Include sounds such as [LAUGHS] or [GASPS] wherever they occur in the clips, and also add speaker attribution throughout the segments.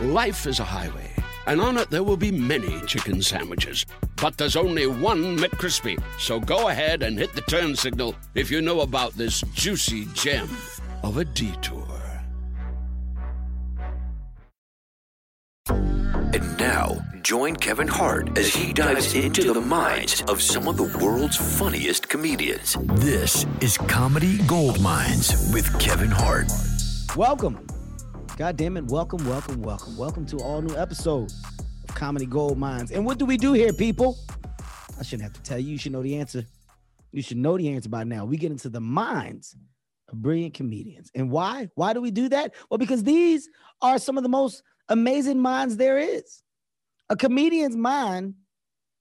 Speaker 1: Life is a highway, and on it there will be many chicken sandwiches. But there's only one McCrispy. So go ahead and hit the turn signal if you know about this juicy gem of a detour.
Speaker 2: And now, join Kevin Hart as he dives into the minds of some of the world's funniest comedians. This is Comedy Gold Mines with Kevin Hart.
Speaker 3: Welcome. God damn it. Welcome, welcome, welcome. Welcome to all new episode of Comedy Gold Mines. And what do we do here, people? I shouldn't have to tell you. You should know the answer. You should know the answer by now. We get into the minds of brilliant comedians. And why? Why do we do that? Well, because these are some of the most amazing minds there is. A comedian's mind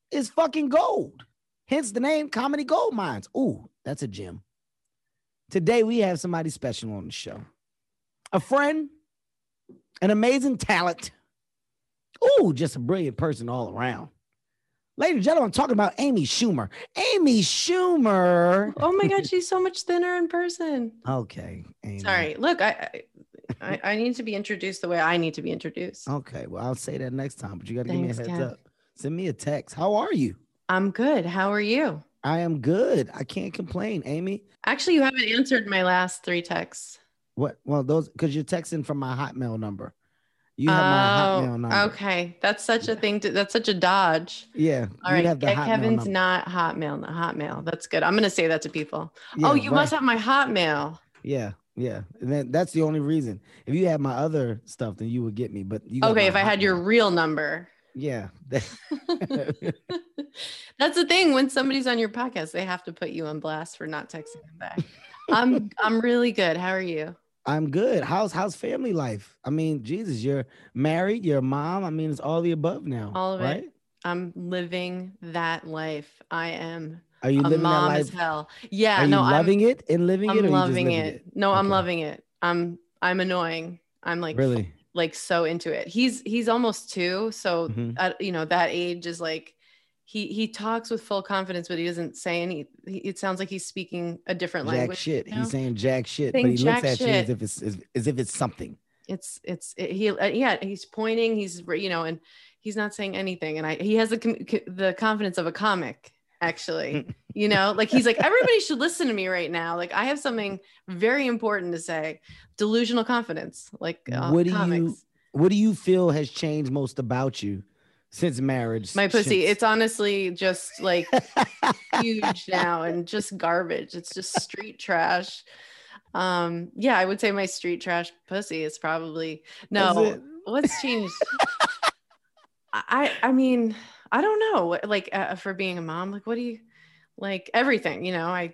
Speaker 3: is fucking gold. Hence the name Comedy Gold Mines. Ooh, that's a gem. Today we have somebody special on the show. A friend, an amazing talent. Ooh, just a brilliant person all around. Ladies and gentlemen, I'm talking about Amy Schumer. Amy Schumer.
Speaker 4: Oh my God, she's so much thinner in person. [LAUGHS]
Speaker 3: Okay. Amy.
Speaker 4: Sorry. Look, I, I I need to be introduced the way I need to be introduced.
Speaker 3: Okay. Well, I'll say that next time, but you got to give me a heads
Speaker 4: Kev.
Speaker 3: up. Send me a text. How are you?
Speaker 4: I'm good. How are you?
Speaker 3: I am good. I can't complain, Amy.
Speaker 4: Actually, you haven't answered my last three texts.
Speaker 3: What? Well, those because you're texting from my Hotmail number. You have my oh, Hotmail number.
Speaker 4: Oh, okay. That's such a thing. To, that's such a dodge.
Speaker 3: Yeah.
Speaker 4: All right.
Speaker 3: the
Speaker 4: Kevin's
Speaker 3: number.
Speaker 4: not Hotmail. Not Hotmail. That's good. I'm gonna say that to people.
Speaker 3: Oh, yeah,
Speaker 4: oh, you must have my Hotmail.
Speaker 3: Yeah, yeah. And then that's the only reason. If you had my other stuff, then you would get me. But you
Speaker 4: Okay. If I had your real number.
Speaker 3: yeah. [LAUGHS]
Speaker 4: That's the thing. When somebody's on your podcast, they have to put you on blast for not texting them back. I'm I'm really good. How are you?
Speaker 3: I'm good. How's how's family life? I mean, Jesus, you're married, you're a mom. I mean, it's all the above now.
Speaker 4: All of
Speaker 3: right?
Speaker 4: it. I'm living that life. I am
Speaker 3: Are you
Speaker 4: a
Speaker 3: living that
Speaker 4: mom
Speaker 3: life?
Speaker 4: as hell. Yeah,
Speaker 3: Are you
Speaker 4: no,
Speaker 3: loving it and living
Speaker 4: I'm,
Speaker 3: it?
Speaker 4: I'm loving
Speaker 3: living
Speaker 4: it. No, I'm loving it. I'm I'm annoying. I'm like
Speaker 3: Really?
Speaker 4: like so into it. He's he's almost two, so
Speaker 3: Mhm.
Speaker 4: at, you know that age is like he he talks with full confidence, but he doesn't say any. He, it sounds like he's speaking a different language.
Speaker 3: Jack
Speaker 4: language.
Speaker 3: shit.
Speaker 4: you know?
Speaker 3: He's saying jack shit,
Speaker 4: Saying
Speaker 3: but he looks at you as if it's as, as if it's something.
Speaker 4: it's it's it, he uh, yeah he's pointing he's you know and he's not saying anything and i he has the the confidence of a comic actually [LAUGHS] you know like he's like everybody should listen to me right now like i have something very important to say delusional confidence like uh,
Speaker 3: What do you- What do you feel has changed most about you since marriage?
Speaker 4: my pussy.
Speaker 3: since-
Speaker 4: it's honestly just like [LAUGHS] huge now and just garbage. It's just street trash. Um yeah i would say my street trash pussy is probably no what's changed? [LAUGHS] I i mean i don't know. Like uh, for being a mom like what do you like everything you know? I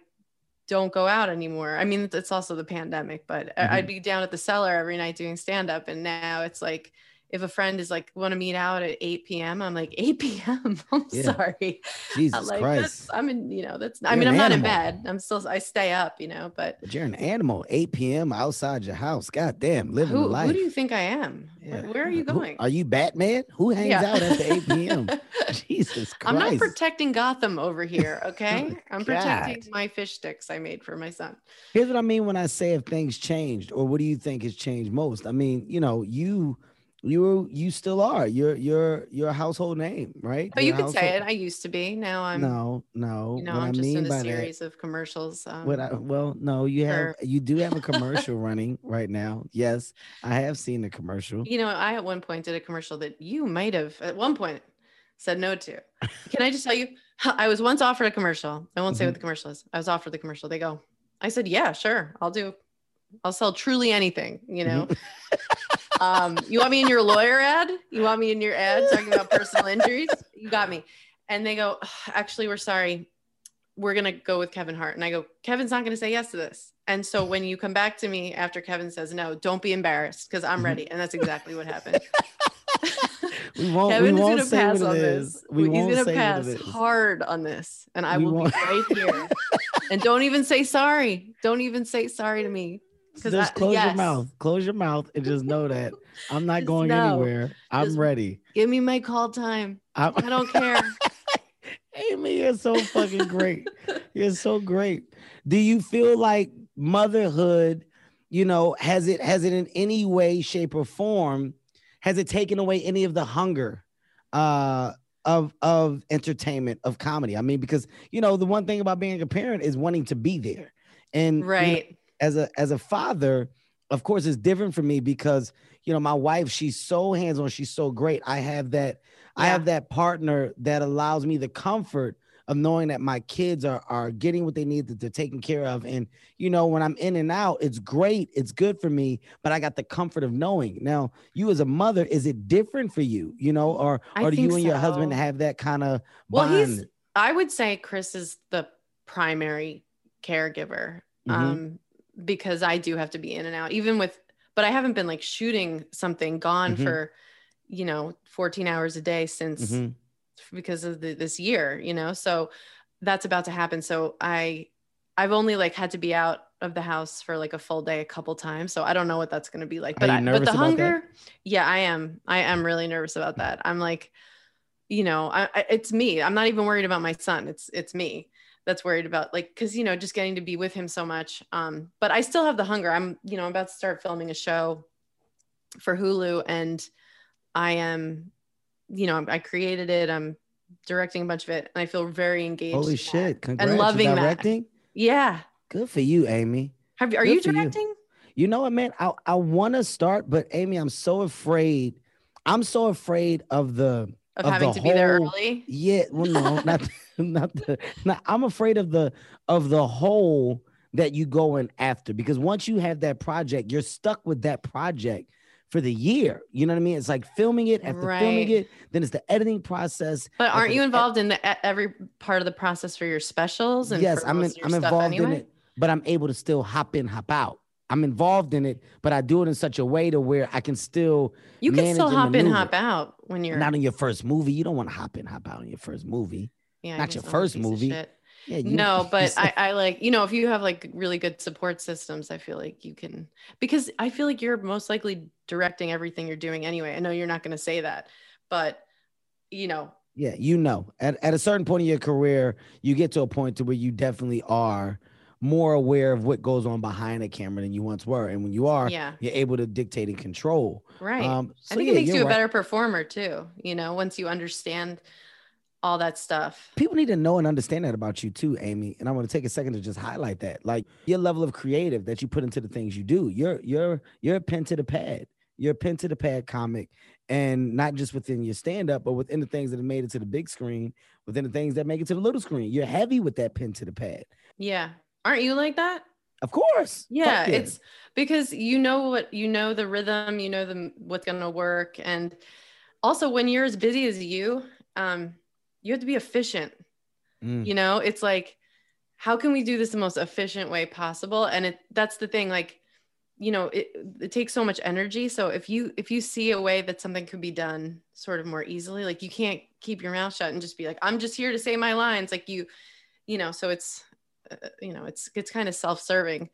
Speaker 4: don't go out anymore. I mean it's also the pandemic but I-
Speaker 3: Mm-hmm.
Speaker 4: i'd be down at the cellar every night doing stand up and now it's like if a friend is like want to meet out at 8 p.m i'm like 8 p.m [LAUGHS] i'm
Speaker 3: Yeah.
Speaker 4: sorry
Speaker 3: Jesus
Speaker 4: I'm like
Speaker 3: Christ.
Speaker 4: i'm in you know that's i
Speaker 3: You're
Speaker 4: mean i'm not in bed i'm still i stay up you know but
Speaker 3: But you're an animal. 8 p.m. outside your house. God damn, living
Speaker 4: who,
Speaker 3: life.
Speaker 4: who do you think i am
Speaker 3: Yeah.
Speaker 4: Where- where are uh, you
Speaker 3: Who-
Speaker 4: going
Speaker 3: are you Batman? Who hangs
Speaker 4: Yeah.
Speaker 3: out after 8 p.m.? [LAUGHS] Jesus Christ.
Speaker 4: I'm not protecting Gotham over here, [LAUGHS] okay? Oh, I'm protecting my fish sticks I made for my son.
Speaker 3: Here's what I mean when I say if things changed, or what do you think has changed most? I mean, you know, you you you still are. You're you're you're a household name, right?
Speaker 4: But
Speaker 3: You're
Speaker 4: you could say it. I used to be. Now I'm
Speaker 3: no, no.
Speaker 4: you know, I'm
Speaker 3: I
Speaker 4: just in a series of commercials. Um,
Speaker 3: what I, well, no, you have you do have a commercial running right now. Yes, I have seen the commercial.
Speaker 4: you know, I at one point did a commercial that you might have at one point said no to. Can I just tell you? [LAUGHS] I was once offered a commercial. I won't say
Speaker 3: Mm-hmm.
Speaker 4: what the commercial is. I was offered the commercial. They go, I said, yeah, sure, I'll do. I'll sell truly anything, you know. [LAUGHS] um, you want me in your lawyer ad? You want me in your ad talking about personal injuries? You got me. And they go, actually, we're sorry. We're gonna go with Kevin Hart. And I go, Kevin's not gonna say yes to this. And so when you come back to me after Kevin says no, don't be embarrassed because I'm ready. And that's exactly what happened. [LAUGHS]
Speaker 3: we won't.
Speaker 4: Kevin's
Speaker 3: we won't
Speaker 4: gonna pass on this.
Speaker 3: We
Speaker 4: He's gonna pass
Speaker 3: what it is.
Speaker 4: hard on this, and I
Speaker 3: We
Speaker 4: will
Speaker 3: won't-
Speaker 4: be right here. and don't even say sorry. Don't even say sorry to me.
Speaker 3: Just
Speaker 4: I-
Speaker 3: close your mouth. Close your mouth and just know that I'm not going
Speaker 4: know.
Speaker 3: anywhere. I'm
Speaker 4: Just-
Speaker 3: ready.
Speaker 4: Give me my call time.
Speaker 3: I'm,
Speaker 4: I don't care. [LAUGHS]
Speaker 3: Amy, you're so fucking great. You're so great. Do you feel like motherhood, you know, has it has it in any way, shape, or form, has it taken away any of the hunger uh of of entertainment, of comedy? I mean, because you know, the one thing about being a parent is wanting to be there. And you know,
Speaker 4: right.
Speaker 3: As a as a father, of course, it's different for me because you know my wife, she's so hands on, she's so great. I have that, I have that partner that allows me the comfort of knowing that my kids are are getting what they need that they're taken care of. And you know, when I'm in and out, it's great, it's good for me, but I got the comfort of knowing. Now, you as a mother, is it different for you? You know, or
Speaker 4: I
Speaker 3: or do you and your husband have that kind of
Speaker 4: Well,
Speaker 3: bond?
Speaker 4: he's. I would say Chris is the primary caregiver,
Speaker 3: Mhm.
Speaker 4: um, because I do have to be in and out, even with. But I haven't been like shooting something gone
Speaker 3: Mhm.
Speaker 4: for, you know, 14 hours a day since
Speaker 3: Mhm.
Speaker 4: because of the, this year, you know. So that's about to happen. So I, I've only like had to be out of the house for like a full day a couple times. So I don't know what that's going to be like. But I, but the
Speaker 3: about that?
Speaker 4: hunger, yeah, I am. I am really nervous about that. I'm like, you know, I, I, it's me. I'm not even worried about my son. It's it's me that's worried about like because you know just getting to be with him so much. Um, but I still have the hunger. I'm you know I'm about to start filming a show for Hulu, and I am, you know, I created it. I'm directing a bunch of it, and I feel very engaged.
Speaker 3: Holy
Speaker 4: that.
Speaker 3: shit! Congrats. You
Speaker 4: loving that.
Speaker 3: directing.
Speaker 4: Yeah.
Speaker 3: Good for you, Amy.
Speaker 4: Have? Are
Speaker 3: Good
Speaker 4: you
Speaker 3: for you.
Speaker 4: directing?
Speaker 3: You know what, man? I, I want to start, but Amy, I'm so afraid. I'm so afraid of the
Speaker 4: Of,
Speaker 3: Of
Speaker 4: having to be there
Speaker 3: whole-
Speaker 4: early?
Speaker 3: yeah. Well, no, not [LAUGHS] [LAUGHS] not the. Not, I'm afraid of the of the hole that you go in after because once you have that project, you're stuck with that project for the year. You know what I mean? It's like filming it after filming it, then it's the editing process.
Speaker 4: But aren't you
Speaker 3: the ed-
Speaker 4: involved in the every part of the process for your specials? And
Speaker 3: yes, I'm in,
Speaker 4: most of your
Speaker 3: I'm involved in it, but I'm able to still hop in, hop out. I'm involved in it, but I do it in such a way to where I can still
Speaker 4: You can still hop in, hop out when you're
Speaker 3: not in your first movie. You don't want to hop in, hop out in your first movie.
Speaker 4: yeah,
Speaker 3: not your first movie. Yeah, you,
Speaker 4: no, [LAUGHS] but I, I like you know if you have like really good support systems, I feel like you can because I feel like you're most likely directing everything you're doing anyway. I know you're not going to say that, but you know,
Speaker 3: yeah, you know, at, at a certain point in your career, you get to a point to where you definitely are more aware of what goes on behind the camera than you once were, and when you are,
Speaker 4: yeah,
Speaker 3: you're able to dictate and control.
Speaker 4: right.
Speaker 3: Um, so
Speaker 4: I think
Speaker 3: yeah,
Speaker 4: it makes you a
Speaker 3: right.
Speaker 4: better performer too. You know, once you understand all that stuff.
Speaker 3: people need to know and understand that about you too, Amy. And I want to take a second to just highlight that. Like your level of creative that you put into the things you do. You're you're you're a pen to the pad. You're a pen to the pad comic. And not just within your stand-up, but within the things that have made it to the big screen, within the things that make it to the little screen. You're heavy with that pen to the pad.
Speaker 4: Yeah, aren't you like that?
Speaker 3: Of course. Fuck
Speaker 4: yeah, it's because you know what you know the rhythm you know the what's going to work and also when you're as busy as you um you have to be efficient
Speaker 3: Mm.
Speaker 4: you know it's like how can we do this the most efficient way possible and it that's the thing like you know it, it takes so much energy so if you if you see a way that something could be done sort of more easily like you can't keep your mouth shut and just be like i'm just here to say my lines like you you know so it's you know it's it's kind of self-serving.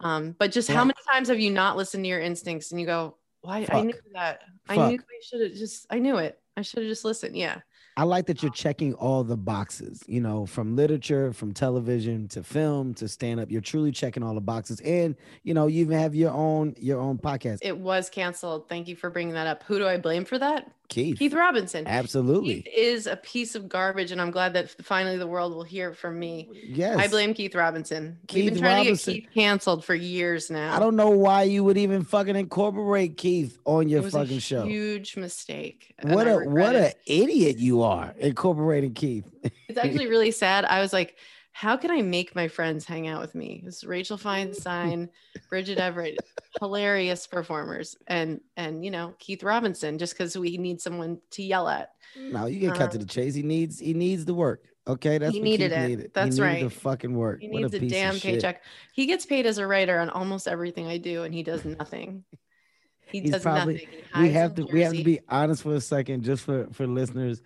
Speaker 4: Um but just how many times have you not listened to your instincts and you go why i
Speaker 3: Fuck.
Speaker 4: knew that. I knew i should have just i knew it. I should have just listened. Yeah.
Speaker 3: I like that you're checking all the boxes, you know, from literature, from television to film to stand up. You're truly checking all the boxes. And, you know, you even have your own your own podcast.
Speaker 4: it was canceled. Thank you for bringing that up. Who do i blame for that
Speaker 3: Keith.
Speaker 4: keith robinson
Speaker 3: Absolutely.
Speaker 4: Keith is a piece of garbage, and I'm glad that finally the world will hear from me.
Speaker 3: Yes.
Speaker 4: I blame Keith Robinson. We've been trying
Speaker 3: Robinson.
Speaker 4: to get Keith canceled for years now.
Speaker 3: I don't know why you would even fucking incorporate Keith on
Speaker 4: It
Speaker 3: your fucking
Speaker 4: a
Speaker 3: show.
Speaker 4: huge mistake.
Speaker 3: What a what a idiot you are incorporating Keith.
Speaker 4: It's actually really sad. I was like, how can I make my friends hang out with me? It's Rachel [LAUGHS] Feinstein, Bridget Everett, hilarious performers, and and you know Keith Robinson, just because we need someone to yell at.
Speaker 3: No, you get cut to
Speaker 4: Um,
Speaker 3: the chase. He needs he needs the work. Okay, that's
Speaker 4: He
Speaker 3: what
Speaker 4: needed
Speaker 3: Keith
Speaker 4: it.
Speaker 3: needed.
Speaker 4: That's
Speaker 3: he needed The fucking work.
Speaker 4: He needs a,
Speaker 3: of
Speaker 4: damn paycheck. He gets paid as a writer on almost everything I do, and he does nothing. He
Speaker 3: He's
Speaker 4: does
Speaker 3: probably-
Speaker 4: nothing. He
Speaker 3: we have to we have to be honest for a second, just for for listeners.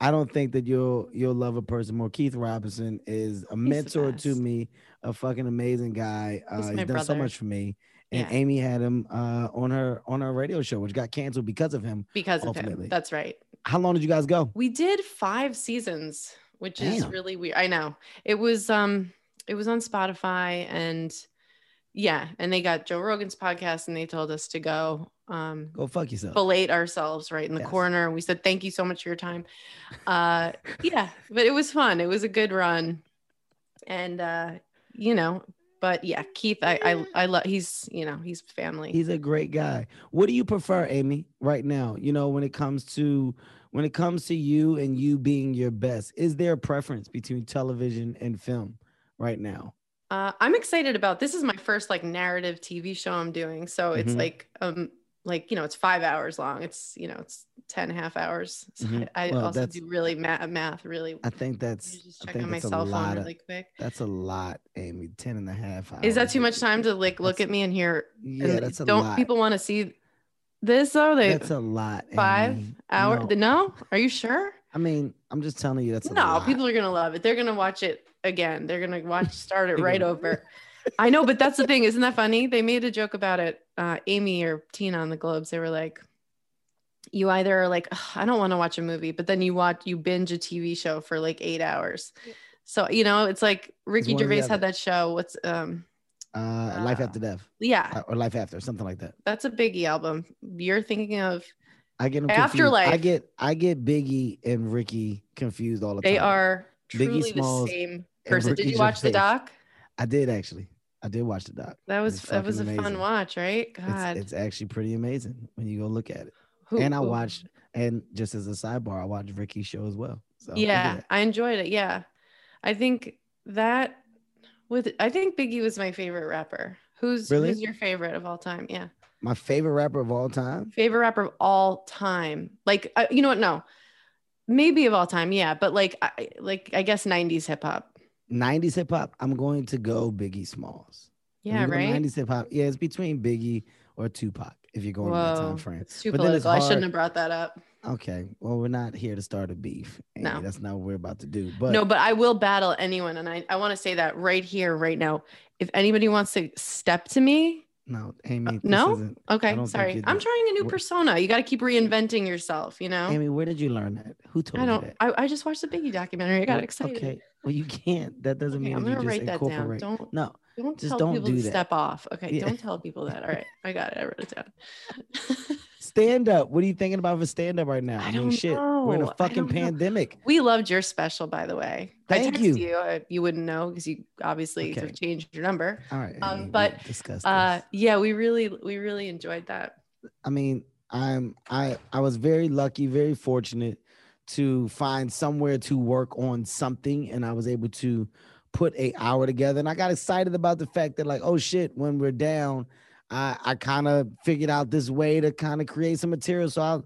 Speaker 3: I don't think that you'll you'll love a person more. Keith Robinson is a mentor to me, a fucking amazing guy. Uh,
Speaker 4: He's
Speaker 3: he's done so much for me. And
Speaker 4: Yeah.
Speaker 3: Amy had him uh, on her on her radio show, which got canceled because of him.
Speaker 4: because of him. That's right.
Speaker 3: How long did you guys go?
Speaker 4: We did five seasons, which is really weird. I know. It was um it was on Spotify and yeah, and they got Joe Rogan's podcast and they told us to go um
Speaker 3: Go fuck yourself.
Speaker 4: fillet ourselves right in the
Speaker 3: Yes.
Speaker 4: corner. We said thank you so much for your time. [LAUGHS] Uh yeah, but it was fun. It was a good run. And uh you know, but yeah, Keith I I I love he's, you know, he's family.
Speaker 3: He's a great guy. What do you prefer, Amy, right now? You know, when it comes to when it comes to you and you being your best, is there a preference between television and film right now?
Speaker 4: Uh, I'm excited about this. Is my first like narrative TV show I'm doing. So it's
Speaker 3: Mhm.
Speaker 4: like um like you know it's five hours long. It's you know it's 10 half hours. [LAUGHS] So
Speaker 3: Mhm.
Speaker 4: I, I
Speaker 3: Well,
Speaker 4: also do really math math really.
Speaker 3: I think that's
Speaker 4: just
Speaker 3: I
Speaker 4: check on my cell phone
Speaker 3: of,
Speaker 4: really quick.
Speaker 3: that's a lot, Amy. 10 and a half hours.
Speaker 4: Is that too much time to like look
Speaker 3: That's-
Speaker 4: at me and hear?
Speaker 3: Yeah,
Speaker 4: and
Speaker 3: that's a lot.
Speaker 4: don't
Speaker 3: lot.
Speaker 4: people want to see this though? They
Speaker 3: that's a lot.
Speaker 4: five
Speaker 3: Amy.
Speaker 4: hour.
Speaker 3: No,
Speaker 4: No. are you sure?
Speaker 3: I mean, I'm just telling you that's a
Speaker 4: No,
Speaker 3: lot.
Speaker 4: people are gonna love it. They're gonna watch it again. They're gonna watch start it [LAUGHS] right over. I know, but that's the thing. Isn't that funny? They made a joke about it. Uh, Amy or Tina on the Globes. They were like, you either are like, I don't want to watch a movie, but then you watch you binge a TV show for like eight hours. So you know, it's like Ricky
Speaker 3: one or the
Speaker 4: Gervais had that show. What's um
Speaker 3: uh, life after death
Speaker 4: yeah,
Speaker 3: uh, or life after, something like that.
Speaker 4: that's a biggie album. You're thinking of
Speaker 3: I get them confused. I get I get Biggie and Ricky confused all the
Speaker 4: they
Speaker 3: time.
Speaker 4: They are
Speaker 3: Biggie
Speaker 4: truly the same person. Did you watch the doc?
Speaker 3: I did actually. I did watch the doc.
Speaker 4: That was that was a
Speaker 3: fucking
Speaker 4: fun watch, right?
Speaker 3: It's,
Speaker 4: God.
Speaker 3: it's actually pretty amazing when you go look at it.
Speaker 4: Who-
Speaker 3: and I
Speaker 4: who-
Speaker 3: watched, and just as a sidebar, I watched Ricky's show as well. So
Speaker 4: yeah
Speaker 3: it.
Speaker 4: i enjoyed it yeah i think that with i think biggie was my favorite rapper who's
Speaker 3: Really?
Speaker 4: who's your favorite of all time yeah
Speaker 3: my favorite rapper of all time.
Speaker 4: favorite rapper of all time like uh, you know what no maybe of all time yeah but like I, like i guess 90s hip-hop
Speaker 3: 90s hip hop. I'm going to go Biggie Smalls.
Speaker 4: Yeah right
Speaker 3: 90s hip hop. Yeah, it's between Biggie or Tupac if you're going to that time frame.
Speaker 4: it's too
Speaker 3: But then it's
Speaker 4: political i shouldn't have brought that up
Speaker 3: Okay, well, we're not here to start a beef. Amy.
Speaker 4: No.
Speaker 3: that's not what we're about to do. But
Speaker 4: no but i will battle anyone and i, I want to say that right here right now if anybody wants to step to me
Speaker 3: no, Amy.
Speaker 4: Uh, no? okay sorry i'm trying a new persona you got to keep reinventing yourself you know
Speaker 3: Amy, where did you learn that? Who told
Speaker 4: I don't.
Speaker 3: that?
Speaker 4: I, I just watched the Biggie documentary. I got excited.
Speaker 3: Okay, well, you can't. That doesn't
Speaker 4: Okay,
Speaker 3: mean
Speaker 4: I'm
Speaker 3: you
Speaker 4: gonna
Speaker 3: just
Speaker 4: write that down. Don't
Speaker 3: No,
Speaker 4: don't
Speaker 3: just
Speaker 4: tell
Speaker 3: don't
Speaker 4: people
Speaker 3: do
Speaker 4: to
Speaker 3: that.
Speaker 4: step off. Okay,
Speaker 3: Yeah.
Speaker 4: don't tell people that. All right, I got it. I wrote it down. [LAUGHS]
Speaker 3: stand up. What are you thinking about for stand up right now?
Speaker 4: I
Speaker 3: mean,
Speaker 4: don't
Speaker 3: shit, we're in a fucking
Speaker 4: don't know.
Speaker 3: pandemic.
Speaker 4: we loved your special, by the way.
Speaker 3: Thank
Speaker 4: I
Speaker 3: you.
Speaker 4: you. Uh, you wouldn't know because you obviously
Speaker 3: Okay.
Speaker 4: have changed your number.
Speaker 3: All right,
Speaker 4: Um, but, Uh, yeah, we really we really enjoyed that.
Speaker 3: I mean, I'm I I was very lucky, very fortunate to find somewhere to work on something, and I was able to put a hour together. And I got excited about the fact that, like, oh shit, when we're down, I I kind of figured out this way to kind of create some material. So I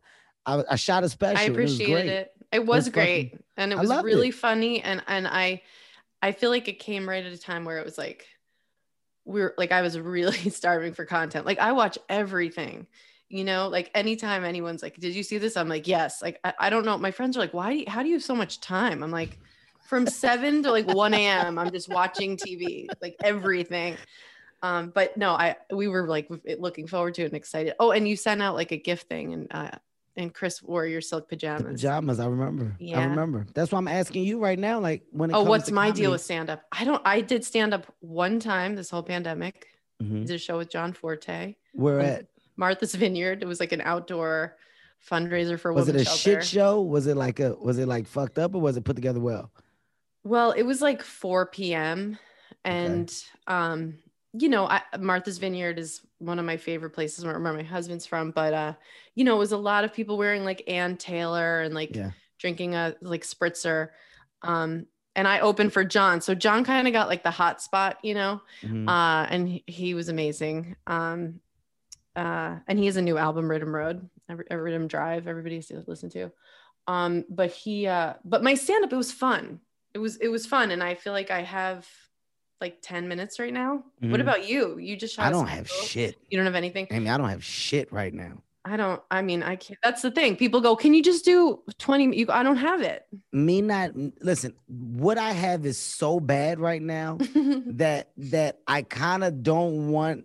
Speaker 3: I, I shot a special.
Speaker 4: I appreciated
Speaker 3: it. Was great.
Speaker 4: it. It was
Speaker 3: fucking-
Speaker 4: great, and it was really
Speaker 3: it.
Speaker 4: funny. And and I, I feel like it came right at a time where it was like, we are like I was really [LAUGHS] starving for content. Like I watch everything, you know. Like anytime anyone's like, "Did you see this?" I'm like, "Yes." Like I, I don't know. My friends are like, "Why? Do you, how do you have so much time?" I'm like, from seven to like one a.m. I'm just watching TV, like everything. Um, but no, I we were like looking forward to it and excited. Oh, and you sent out like a gift thing, and uh, and Chris wore your silk
Speaker 3: The
Speaker 4: pajamas.
Speaker 3: pajamas, I remember.
Speaker 4: Yeah.
Speaker 3: I remember. That's why I'm asking you right now. Like, when it
Speaker 4: Oh,
Speaker 3: comes
Speaker 4: what's
Speaker 3: to
Speaker 4: my
Speaker 3: comedy-
Speaker 4: deal with stand up? I don't. I did stand up one time this whole pandemic.
Speaker 3: Mhm.
Speaker 4: Did a show with John Forte,
Speaker 3: Where
Speaker 4: Um,
Speaker 3: at?
Speaker 4: Martha's Vineyard. It was like an outdoor fundraiser for
Speaker 3: Was it a
Speaker 4: shelter.
Speaker 3: shit show? Was it like a? Was it like fucked up or was it put together well?
Speaker 4: Well, it was like 4 p.m. And um, you know, I, Martha's Vineyard is one of my favorite places where, where my husband's from. But uh, you know, it was a lot of people wearing like Ann Taylor and like
Speaker 3: Yeah.
Speaker 4: drinking a like spritzer. Um, and I opened for John. So John kind of got like the hot spot, you know.
Speaker 3: Mhm.
Speaker 4: Uh, and he, he was amazing. Um, uh, and he has a new album, Rhythm Road, Rhythm Drive. everybody's to listen to. Um, but he, uh, but my stand up, it was fun. It was, it was fun, and I feel like I have, like 10 minutes right now. What
Speaker 3: Mhm.
Speaker 4: about you? You just shot
Speaker 3: I don't have shit.
Speaker 4: You don't have anything.
Speaker 3: Amy, I don't have shit right now.
Speaker 4: I don't. I mean, I can't. That's the thing. People go, "Can you just do 20?" You, I don't have it.
Speaker 3: Me not listen, what I have is so bad right now [LAUGHS] that that I kind of don't want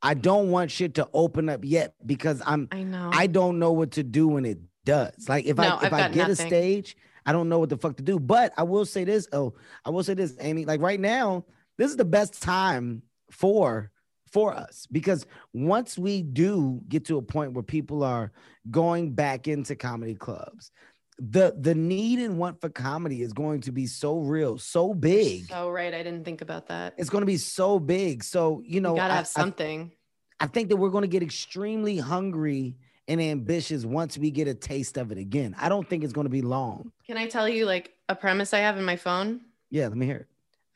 Speaker 3: I don't want shit to open up yet because I'm
Speaker 4: I know.
Speaker 3: I don't know what to do when it does. Like if
Speaker 4: No,
Speaker 3: I if
Speaker 4: I've
Speaker 3: I get
Speaker 4: nothing.
Speaker 3: a stage, I don't know what the fuck to do. But I will say this. Oh, I will say this, Amy. Like right now, this is the best time for for us because once we do get to a point where people are going back into comedy clubs, the the need and want for comedy is going to be so real, so big.
Speaker 4: so right. I didn't think about that.
Speaker 3: it's going to be so big. So you know,
Speaker 4: you gotta
Speaker 3: I-
Speaker 4: have
Speaker 3: I
Speaker 4: something.
Speaker 3: I think that we're going to get extremely hungry and ambitious once we get a taste of it again. I don't think it's going to be long.
Speaker 4: Can I tell you like a premise I have in my phone?
Speaker 3: Yeah, let me hear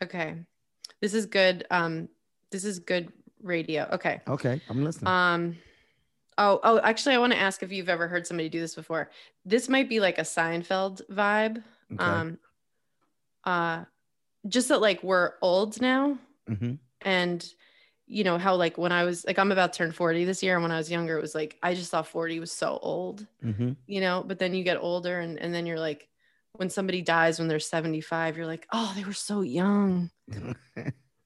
Speaker 3: it.
Speaker 4: Okay. This is good. Um, this is good radio. Okay.
Speaker 3: Okay, I'm listening.
Speaker 4: Um, oh, oh, actually, I want to ask if you've ever heard somebody do this before. This might be like a Seinfeld vibe.
Speaker 3: okay.
Speaker 4: Um, uh, just that like we're old now,
Speaker 3: Mhm.
Speaker 4: and you know how like when I was like I'm about to turn 40 this year, and when I was younger, it was like I just thought 40 was so old,
Speaker 3: Mhm.
Speaker 4: you know. But then you get older, and and then you're like, when somebody dies when they're 75, you're like, oh, they were so young. [LAUGHS]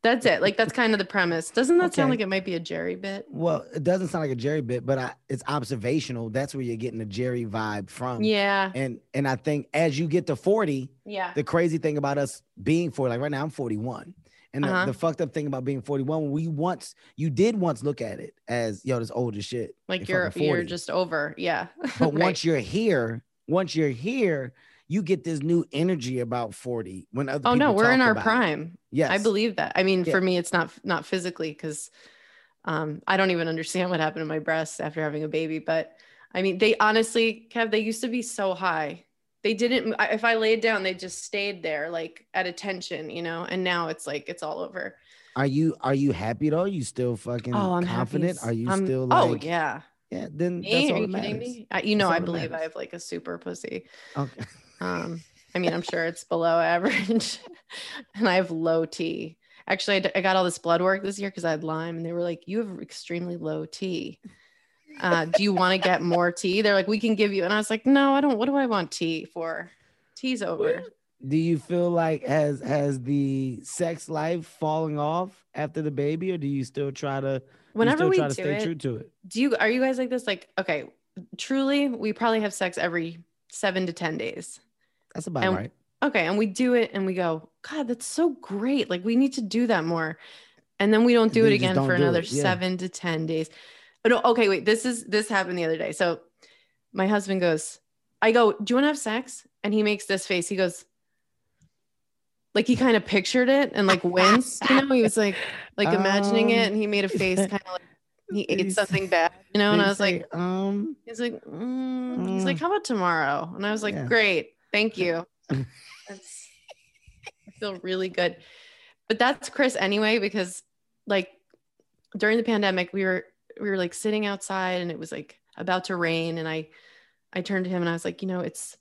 Speaker 4: That's it. Like that's kind of the premise. Doesn't that sound like it might be a Jerry bit?
Speaker 3: well, it doesn't sound like a Jerry bit, but I, it's observational. That's where you're getting the Jerry vibe from.
Speaker 4: Yeah.
Speaker 3: And and I think as you get to 40,
Speaker 4: Yeah.
Speaker 3: the crazy thing about us being 40, like right now, I'm 41. And the,
Speaker 4: Uh-huh.
Speaker 3: the fucked up thing about being 41, we once you did once look at it as yo, this old as shit.
Speaker 4: Like
Speaker 3: You're
Speaker 4: you're
Speaker 3: fucking
Speaker 4: you're
Speaker 3: 40.
Speaker 4: just over. Yeah. [LAUGHS]
Speaker 3: But
Speaker 4: Right.
Speaker 3: once you're here, once you're here, you get this new energy about 40 when other
Speaker 4: Oh no, we're in our
Speaker 3: about it.
Speaker 4: prime.
Speaker 3: Yes.
Speaker 4: I believe that. I mean,
Speaker 3: Yeah.
Speaker 4: for me, it's not not physically because um, I don't even understand what happened to my breasts after having a baby. But I mean, they honestly, Kev, they used to be so high. They didn't. If I laid down, they just stayed there, like at attention, you know. And now it's like it's all over.
Speaker 3: Are you are you happy though? Are you still fucking
Speaker 4: Oh, I'm
Speaker 3: confident?
Speaker 4: happy.
Speaker 3: Are you
Speaker 4: I'm-
Speaker 3: still like oh
Speaker 4: yeah.
Speaker 3: yeah, then that's
Speaker 4: Me?
Speaker 3: all
Speaker 4: Are you kidding me? I, you know,
Speaker 3: That's
Speaker 4: I believe I have like a super pussy.
Speaker 3: Okay.
Speaker 4: Um, I mean, I'm sure [LAUGHS] it's below average, [LAUGHS] and I have low T. Actually, I, d- I got all this blood work this year because I had Lyme, and they were like, "You have extremely low T. Uh, do you want to get more tea? They're like, "We can give you," and I was like, "No, I don't. What do I want tea for? Tea's over."
Speaker 3: Do you feel like has has the sex life falling off after the baby, or do you still try to
Speaker 4: Whenever
Speaker 3: still
Speaker 4: we
Speaker 3: try
Speaker 4: do
Speaker 3: to stay
Speaker 4: it,
Speaker 3: true to it?
Speaker 4: do you are you guys like this? Like, okay, truly, we probably have sex every seven to ten days.
Speaker 3: That's about
Speaker 4: And-
Speaker 3: right.
Speaker 4: okay and we do it and we go god that's so great like we need to do that more and then we don't do it again
Speaker 3: don't
Speaker 4: for
Speaker 3: do
Speaker 4: another
Speaker 3: yeah.
Speaker 4: seven to ten days no, okay wait this is this happened the other day so my husband goes i go do you want to have sex and he makes this face he goes like he kind of pictured it and like winced you know he was like [LAUGHS] like imagining it
Speaker 3: Um,
Speaker 4: and he made a face [LAUGHS] kind of like he ate something bad you know and i was
Speaker 3: say,
Speaker 4: like
Speaker 3: um,
Speaker 4: He's like, mm. he's like,
Speaker 3: Mm.
Speaker 4: how about tomorrow? And I was like,
Speaker 3: Yeah.
Speaker 4: great, thank you. [LAUGHS] That's, I feel really good. But that's Chris anyway, because like during the pandemic, we were we were like sitting outside and it was like about to rain, and I I turned to him and I was like, you know, it's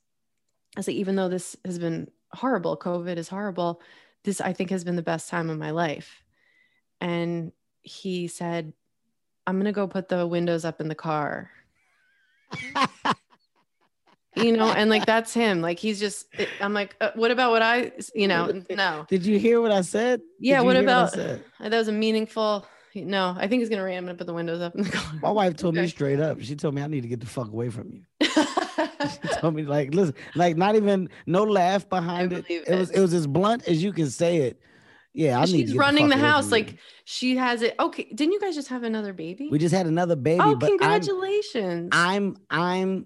Speaker 4: I was like, even though this has been horrible, COVID is horrible, this I think has been the best time of my life. And he said, I'm gonna go put the windows up in the car you know and like that's him like he's just i'm like uh, what about what i you know [LAUGHS] no
Speaker 3: Did you hear what I said?
Speaker 4: Yeah what about that was a meaningful no i think he's gonna rain i'm gonna put the windows up in the [LAUGHS] car
Speaker 3: My wife told me straight up. She told me I need to get the fuck away from you. [LAUGHS] She told me like, listen, like not even no laugh behind it.
Speaker 4: believe
Speaker 3: It was
Speaker 4: it.
Speaker 3: it was as blunt as you can say it. Yeah, I need.
Speaker 4: she's running the
Speaker 3: away
Speaker 4: house like she has it okay didn't you guys just have another baby
Speaker 3: we just had another baby,
Speaker 4: oh
Speaker 3: but I'm
Speaker 4: congratulations
Speaker 3: I'm I'm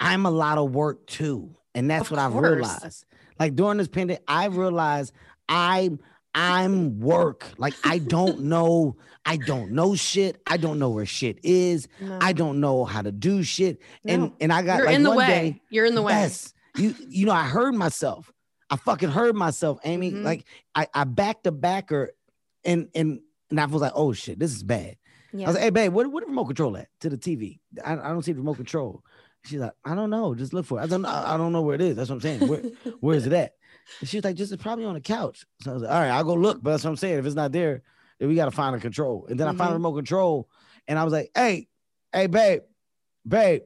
Speaker 3: I'm a lot of work too. And that's
Speaker 4: Of
Speaker 3: what I've realized. Like during this pandemic, I realized I'm I'm work. Like I don't [LAUGHS] know, I don't know shit. I don't know where shit is.
Speaker 4: No.
Speaker 3: I don't know how to do shit. And
Speaker 4: No.
Speaker 3: and I got
Speaker 4: you're
Speaker 3: like
Speaker 4: in the way
Speaker 3: day.
Speaker 4: you're in the way
Speaker 3: Yes. You you know, I heard myself. I fucking heard myself, Amy.
Speaker 4: Mhm.
Speaker 3: Like I, I backed the backer and and and I was like, oh shit, this is bad.
Speaker 4: Yeah.
Speaker 3: I was like, hey, babe, what, what the remote control at to the TV? I, I don't see the remote control. She's like, I don't know. Just look for it. I don't know. I don't know where it is. That's what I'm saying. Where, [LAUGHS] where is it at? And she was like, just it's probably on the couch. So I was like, all right, I'll go look. But that's what I'm saying. If it's not there, then we gotta find a control. And then I found a
Speaker 4: Mhm.
Speaker 3: remote control, and I was like, hey, hey, babe, babe,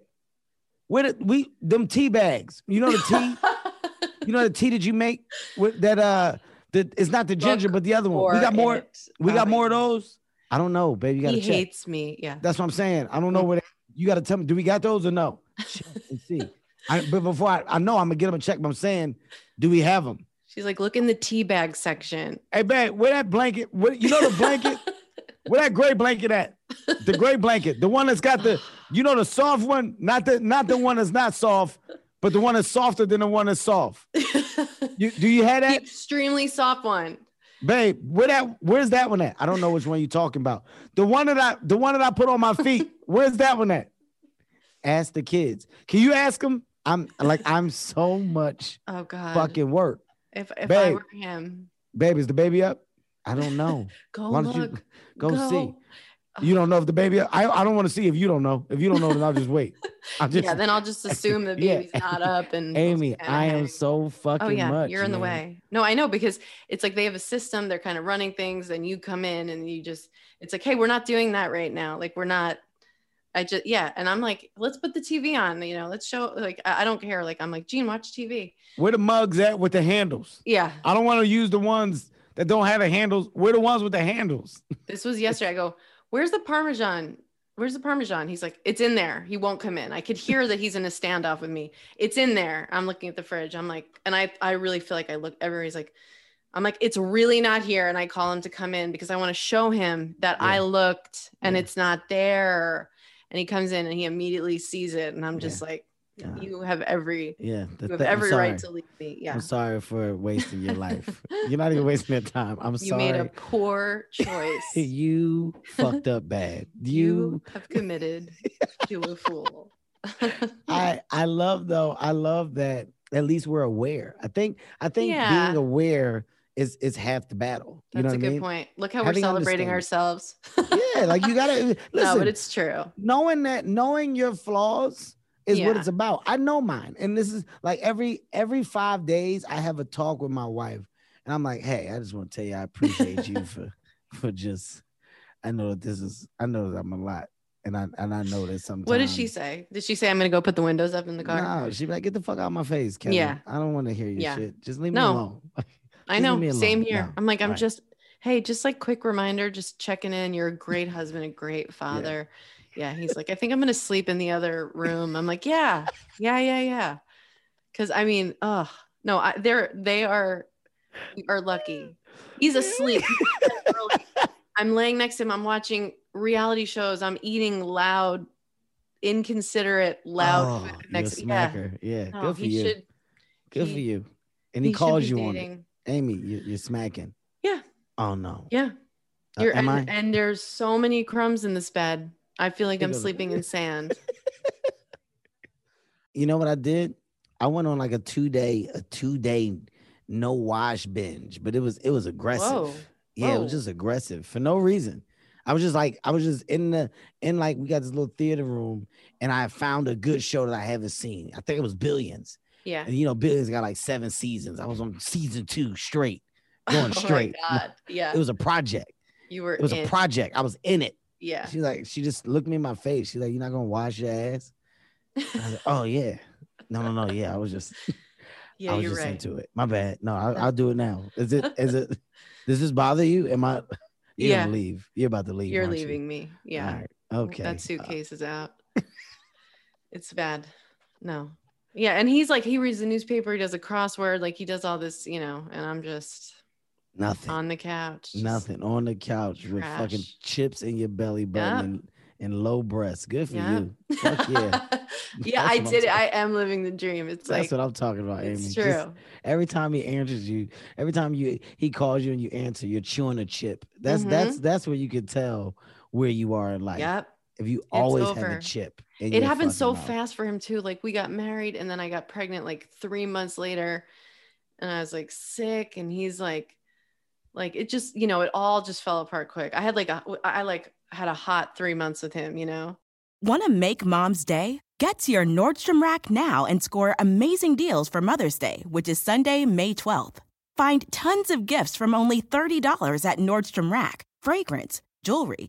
Speaker 3: where did we them tea bags? You know the tea, [LAUGHS] you know the tea that you make with that uh that it's not the ginger,
Speaker 4: Book
Speaker 3: but the other one. We got more,
Speaker 4: it.
Speaker 3: we got more of those. I don't know, baby. You gotta
Speaker 4: He
Speaker 3: check.
Speaker 4: hates me. Yeah.
Speaker 3: That's what I'm saying. I don't know where they, you got to tell me. Do we got those or no? [LAUGHS] See. I, but before I, I know I'm gonna get them a check. But I'm saying, do we have them?
Speaker 4: She's like, look in the tea bag section.
Speaker 3: Hey, babe, where that blanket? What you know the blanket? [LAUGHS] where that gray blanket at? The gray blanket, the one that's got the, you know, the soft one, not the not the one that's not soft, but the one that's softer than the one that's soft. [LAUGHS] You do you have
Speaker 4: the
Speaker 3: that,
Speaker 4: extremely soft one.
Speaker 3: babe? Where that? Where's that one at? I don't know which one you're talking about. The one that I, the one that I put on my feet. Where's that one at? Ask the kids. Can you ask them? I'm like I'm so much [LAUGHS]
Speaker 4: Oh God.
Speaker 3: fucking work,
Speaker 4: If if I were him,
Speaker 3: babe. Is the baby up? I don't know. [LAUGHS]
Speaker 4: go
Speaker 3: Why don't you
Speaker 4: look.
Speaker 3: go see? You don't know if the baby. I I don't want to see if you don't know. If you don't know, then I'll just wait. [LAUGHS] I'll just.
Speaker 4: yeah, then I'll just assume the
Speaker 3: Yeah.
Speaker 4: baby's not up and
Speaker 3: Amy, I am so fucking
Speaker 4: Oh yeah,
Speaker 3: much.
Speaker 4: you're in the way. No, I know because it's like they have a system. They're kind of running things, and you come in and you just. It's like, hey, we're not doing that right now. Like we're not. I just yeah, and I'm like, let's put the TV on. You know, let's show. Like I, I don't care. Like I'm like, Gene, watch TV.
Speaker 3: Where the mugs at with the handles?
Speaker 4: Yeah,
Speaker 3: I don't want to use the ones that don't have the handles. Where the ones with the handles? [LAUGHS]
Speaker 4: this was yesterday. I go, where's the Parmesan? Where's the Parmesan? He's like, it's in there. He won't come in. I could hear that he's in a standoff with me. It's in there. I'm looking at the fridge. I'm like, and I, I really feel like I look, everybody's like, I'm like, it's really not here. And I call him to come in because I want to show him that I looked and
Speaker 3: Yeah.
Speaker 4: it's not there. And he comes in and he immediately sees it. And I'm
Speaker 3: Yeah.
Speaker 4: just like,
Speaker 3: Yeah.
Speaker 4: you have every,
Speaker 3: Yeah, the
Speaker 4: you have
Speaker 3: th-
Speaker 4: every right to leave me. Yeah.
Speaker 3: I'm sorry for wasting your life. [LAUGHS] You're not even wasting your time. I'm sorry.
Speaker 4: You made a poor [LAUGHS] choice.
Speaker 3: you fucked up bad. [LAUGHS]
Speaker 4: you
Speaker 3: You,
Speaker 4: have committed to a fool.
Speaker 3: I, I love though. I love that. At least we're aware. I think. I think
Speaker 4: Yeah.
Speaker 3: being aware is is half the battle. You
Speaker 4: That's
Speaker 3: know
Speaker 4: a good
Speaker 3: mean?
Speaker 4: point. Look how
Speaker 3: Having
Speaker 4: we're celebrating ourselves.
Speaker 3: Yeah, like you gotta listen. [LAUGHS]
Speaker 4: Uh, no, but it's true.
Speaker 3: knowing that knowing your flaws is what it's about. I know mine. And this is like every every 5 days I have a talk with my wife and I'm like, "Hey, I just want to tell you I appreciate you [LAUGHS] for for just I know that this is I know that I'm a lot and I and I know that sometimes
Speaker 4: What did she say? Did she say I'm gonna go put the windows up in the car?
Speaker 3: No, she'd be like, "Get the fuck out of my face, Kevin.
Speaker 4: Yeah.
Speaker 3: I don't want to hear your
Speaker 4: Yeah.
Speaker 3: shit. Just leave
Speaker 4: No.
Speaker 3: me alone." [LAUGHS]
Speaker 4: I know. Same here.
Speaker 3: No.
Speaker 4: I'm like, I'm
Speaker 3: Right.
Speaker 4: just, hey, just like quick reminder, just checking in. You're a great husband, a great [LAUGHS] father. Yeah. He's like, I think I'm gonna sleep in the other room. I'm like, yeah, yeah, yeah, yeah. Cause I mean, oh no, I, they're they are are lucky. He's asleep. He's up early. [LAUGHS] I'm laying next to him. I'm watching reality shows. I'm eating loud, inconsiderate, loud
Speaker 3: Oh,
Speaker 4: food
Speaker 3: you're a
Speaker 4: next. Yeah.
Speaker 3: Yeah,
Speaker 4: No,
Speaker 3: good for
Speaker 4: he
Speaker 3: you.
Speaker 4: should.
Speaker 3: good
Speaker 4: he-
Speaker 3: for you. And he,
Speaker 4: should
Speaker 3: calls you on it. Amy, you, you're smacking.
Speaker 4: Yeah.
Speaker 3: Oh no.
Speaker 4: Yeah.
Speaker 3: Uh,
Speaker 4: You're, and,
Speaker 3: I?
Speaker 4: and there's so many crumbs in this bed. I feel like I'm sleeping in sand. [LAUGHS]
Speaker 3: You know what I did? I went on like a two day, a two day no wash binge, but it was it was aggressive.
Speaker 4: Whoa.
Speaker 3: Yeah, it was just aggressive for no reason. I was just like, I was just in the in like we got this little theater room, and I found a good show that I haven't seen. I think it was Billions,
Speaker 4: Yeah.
Speaker 3: and you know Billy's got like seven seasons. I was on season two straight, [LAUGHS]
Speaker 4: Oh
Speaker 3: going
Speaker 4: my
Speaker 3: straight. [LAUGHS]
Speaker 4: God. Yeah.
Speaker 3: It was a project.
Speaker 4: you were
Speaker 3: It was
Speaker 4: in.
Speaker 3: a project. I was in it.
Speaker 4: yeah.
Speaker 3: She's like, she just looked me in my face. She's like, "You're not gonna wash your ass." I like, "Oh yeah, no, no, no, yeah." I was just, [LAUGHS]
Speaker 4: yeah,
Speaker 3: I was
Speaker 4: you're
Speaker 3: just
Speaker 4: right.
Speaker 3: into it. My bad. No, I, I'll do it now. Is it? Is it? Does this bother you? Am I? You're
Speaker 4: Yeah.
Speaker 3: gonna leave. You're about to leave.
Speaker 4: You're
Speaker 3: aren't you?
Speaker 4: leaving me. Yeah.
Speaker 3: All right. Okay.
Speaker 4: That
Speaker 3: Uh,
Speaker 4: suitcase is out. it's bad. No. Yeah. And he's like, he reads the newspaper, he does a crossword, like he does all this, you know, and I'm just
Speaker 3: nothing.
Speaker 4: on the couch.
Speaker 3: nothing on the couch with fucking chips in your belly button
Speaker 4: Yep.
Speaker 3: and, and low breasts. Good for
Speaker 4: Yeah.
Speaker 3: you. Fuck yeah. [LAUGHS]
Speaker 4: yeah, I did it. I am living the dream. It's like
Speaker 3: That's
Speaker 4: like
Speaker 3: what I'm talking about, Amy.
Speaker 4: it's
Speaker 3: Just
Speaker 4: true.
Speaker 3: every time he answers you, every time you he calls you and you answer, you're chewing a chip. That's
Speaker 4: Mhm.
Speaker 3: that's that's where you can tell where you are in life.
Speaker 4: Yep.
Speaker 3: If you always have a
Speaker 4: over.
Speaker 3: chip.
Speaker 4: it happened so
Speaker 3: mouth.
Speaker 4: fast for him too like we got married and then i got pregnant like three months later and i was like sick and he's like like it just you know it all just fell apart quick i had like a i like had a hot three months with him you know
Speaker 5: Want to make mom's day? Get to your Nordstrom Rack now and score amazing deals for Mother's Day, which is Sunday, May 12th. Find tons of gifts from only $30 at Nordstrom Rack fragrance, jewelry,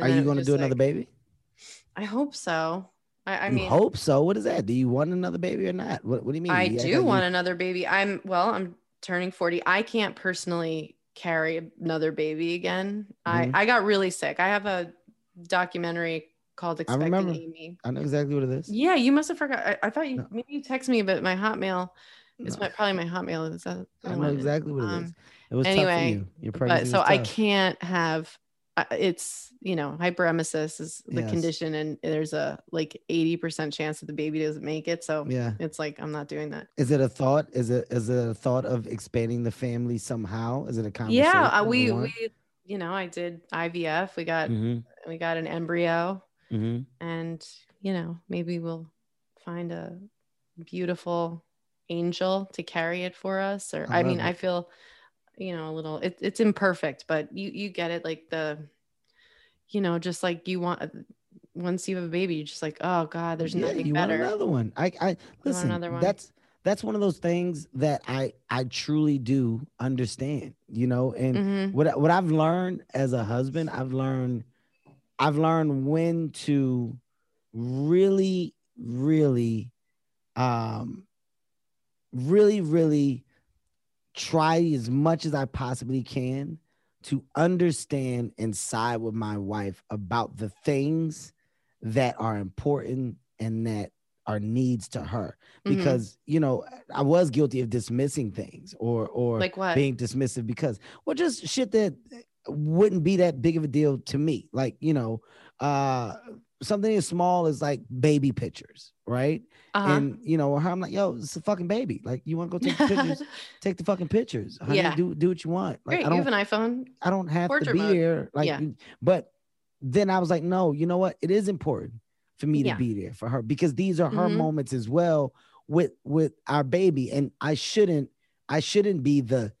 Speaker 4: And
Speaker 3: Are you going to do another baby?
Speaker 4: I hope so. I, I mean,
Speaker 3: hope so. What is that? Do you want another baby or not? What, what do you mean?
Speaker 4: I
Speaker 3: You
Speaker 4: do
Speaker 3: like you-
Speaker 4: want another baby. I'm well, I'm turning 40. I can't personally carry another baby again.
Speaker 3: Mhm.
Speaker 4: I I got really sick. I have a documentary called Expecting
Speaker 3: remember.
Speaker 4: Amy.
Speaker 3: I know exactly what it is.
Speaker 4: Yeah, you must have forgot. I, I thought you
Speaker 3: No.
Speaker 4: maybe you text me, but my Hotmail is
Speaker 3: No.
Speaker 4: my probably my Hotmail. Is that
Speaker 3: I know exactly what it is.
Speaker 4: Um,
Speaker 3: It was
Speaker 4: anyway,
Speaker 3: tough for you. Your pregnancy
Speaker 4: but so I can't have. It's you know hyperemesis is the
Speaker 3: Yes.
Speaker 4: condition, and there's a like eighty percent chance that the baby doesn't make it. So
Speaker 3: Yeah.
Speaker 4: it's like I'm not doing that.
Speaker 3: Is it a thought? Is it is it a thought of expanding the family somehow? Is it a conversation?
Speaker 4: Yeah, uh, we we you know I did IVF. We got
Speaker 3: Mhm,
Speaker 4: we got an embryo,
Speaker 3: mhm.
Speaker 4: and you know maybe we'll find a beautiful angel to carry it for us. Or
Speaker 3: I
Speaker 4: I, mean,
Speaker 3: it.
Speaker 4: I feel you know a little. It, it's imperfect, but you you get it. Like the, you know, just like you want. Once you have a baby, you're just like, oh god, there's
Speaker 3: Yeah,
Speaker 4: nothing
Speaker 3: you
Speaker 4: better.
Speaker 3: Want another one. I I listen.
Speaker 4: another one.
Speaker 3: That's that's one of those things that I I truly do understand. You know, and
Speaker 4: Mhm.
Speaker 3: what what I've learned as a husband, I've learned I've learned when to really, really, um, really, really try as much as I possibly can to understand and side with my wife about the things that are important and that are needs to her
Speaker 4: Mhm.
Speaker 3: because you know I was guilty of dismissing things or or
Speaker 4: like what?
Speaker 3: being dismissive because well just shit that wouldn't be that big of a deal to me like you know uh something as small as like baby pictures right
Speaker 4: Uh-huh.
Speaker 3: and you know her i'm like yo it's a fucking baby like you want to go take the pictures [LAUGHS] take the fucking pictures honey,
Speaker 4: Yeah.
Speaker 3: do do what you want like
Speaker 4: Great,
Speaker 3: i
Speaker 4: you have an iPhone.
Speaker 3: i don't have to be
Speaker 4: mode.
Speaker 3: there like
Speaker 4: Yeah.
Speaker 3: but then i was like no you know what it is important for me to be there for her because these are her
Speaker 4: Mhm.
Speaker 3: moments as well with with our baby and i shouldn't i shouldn't be the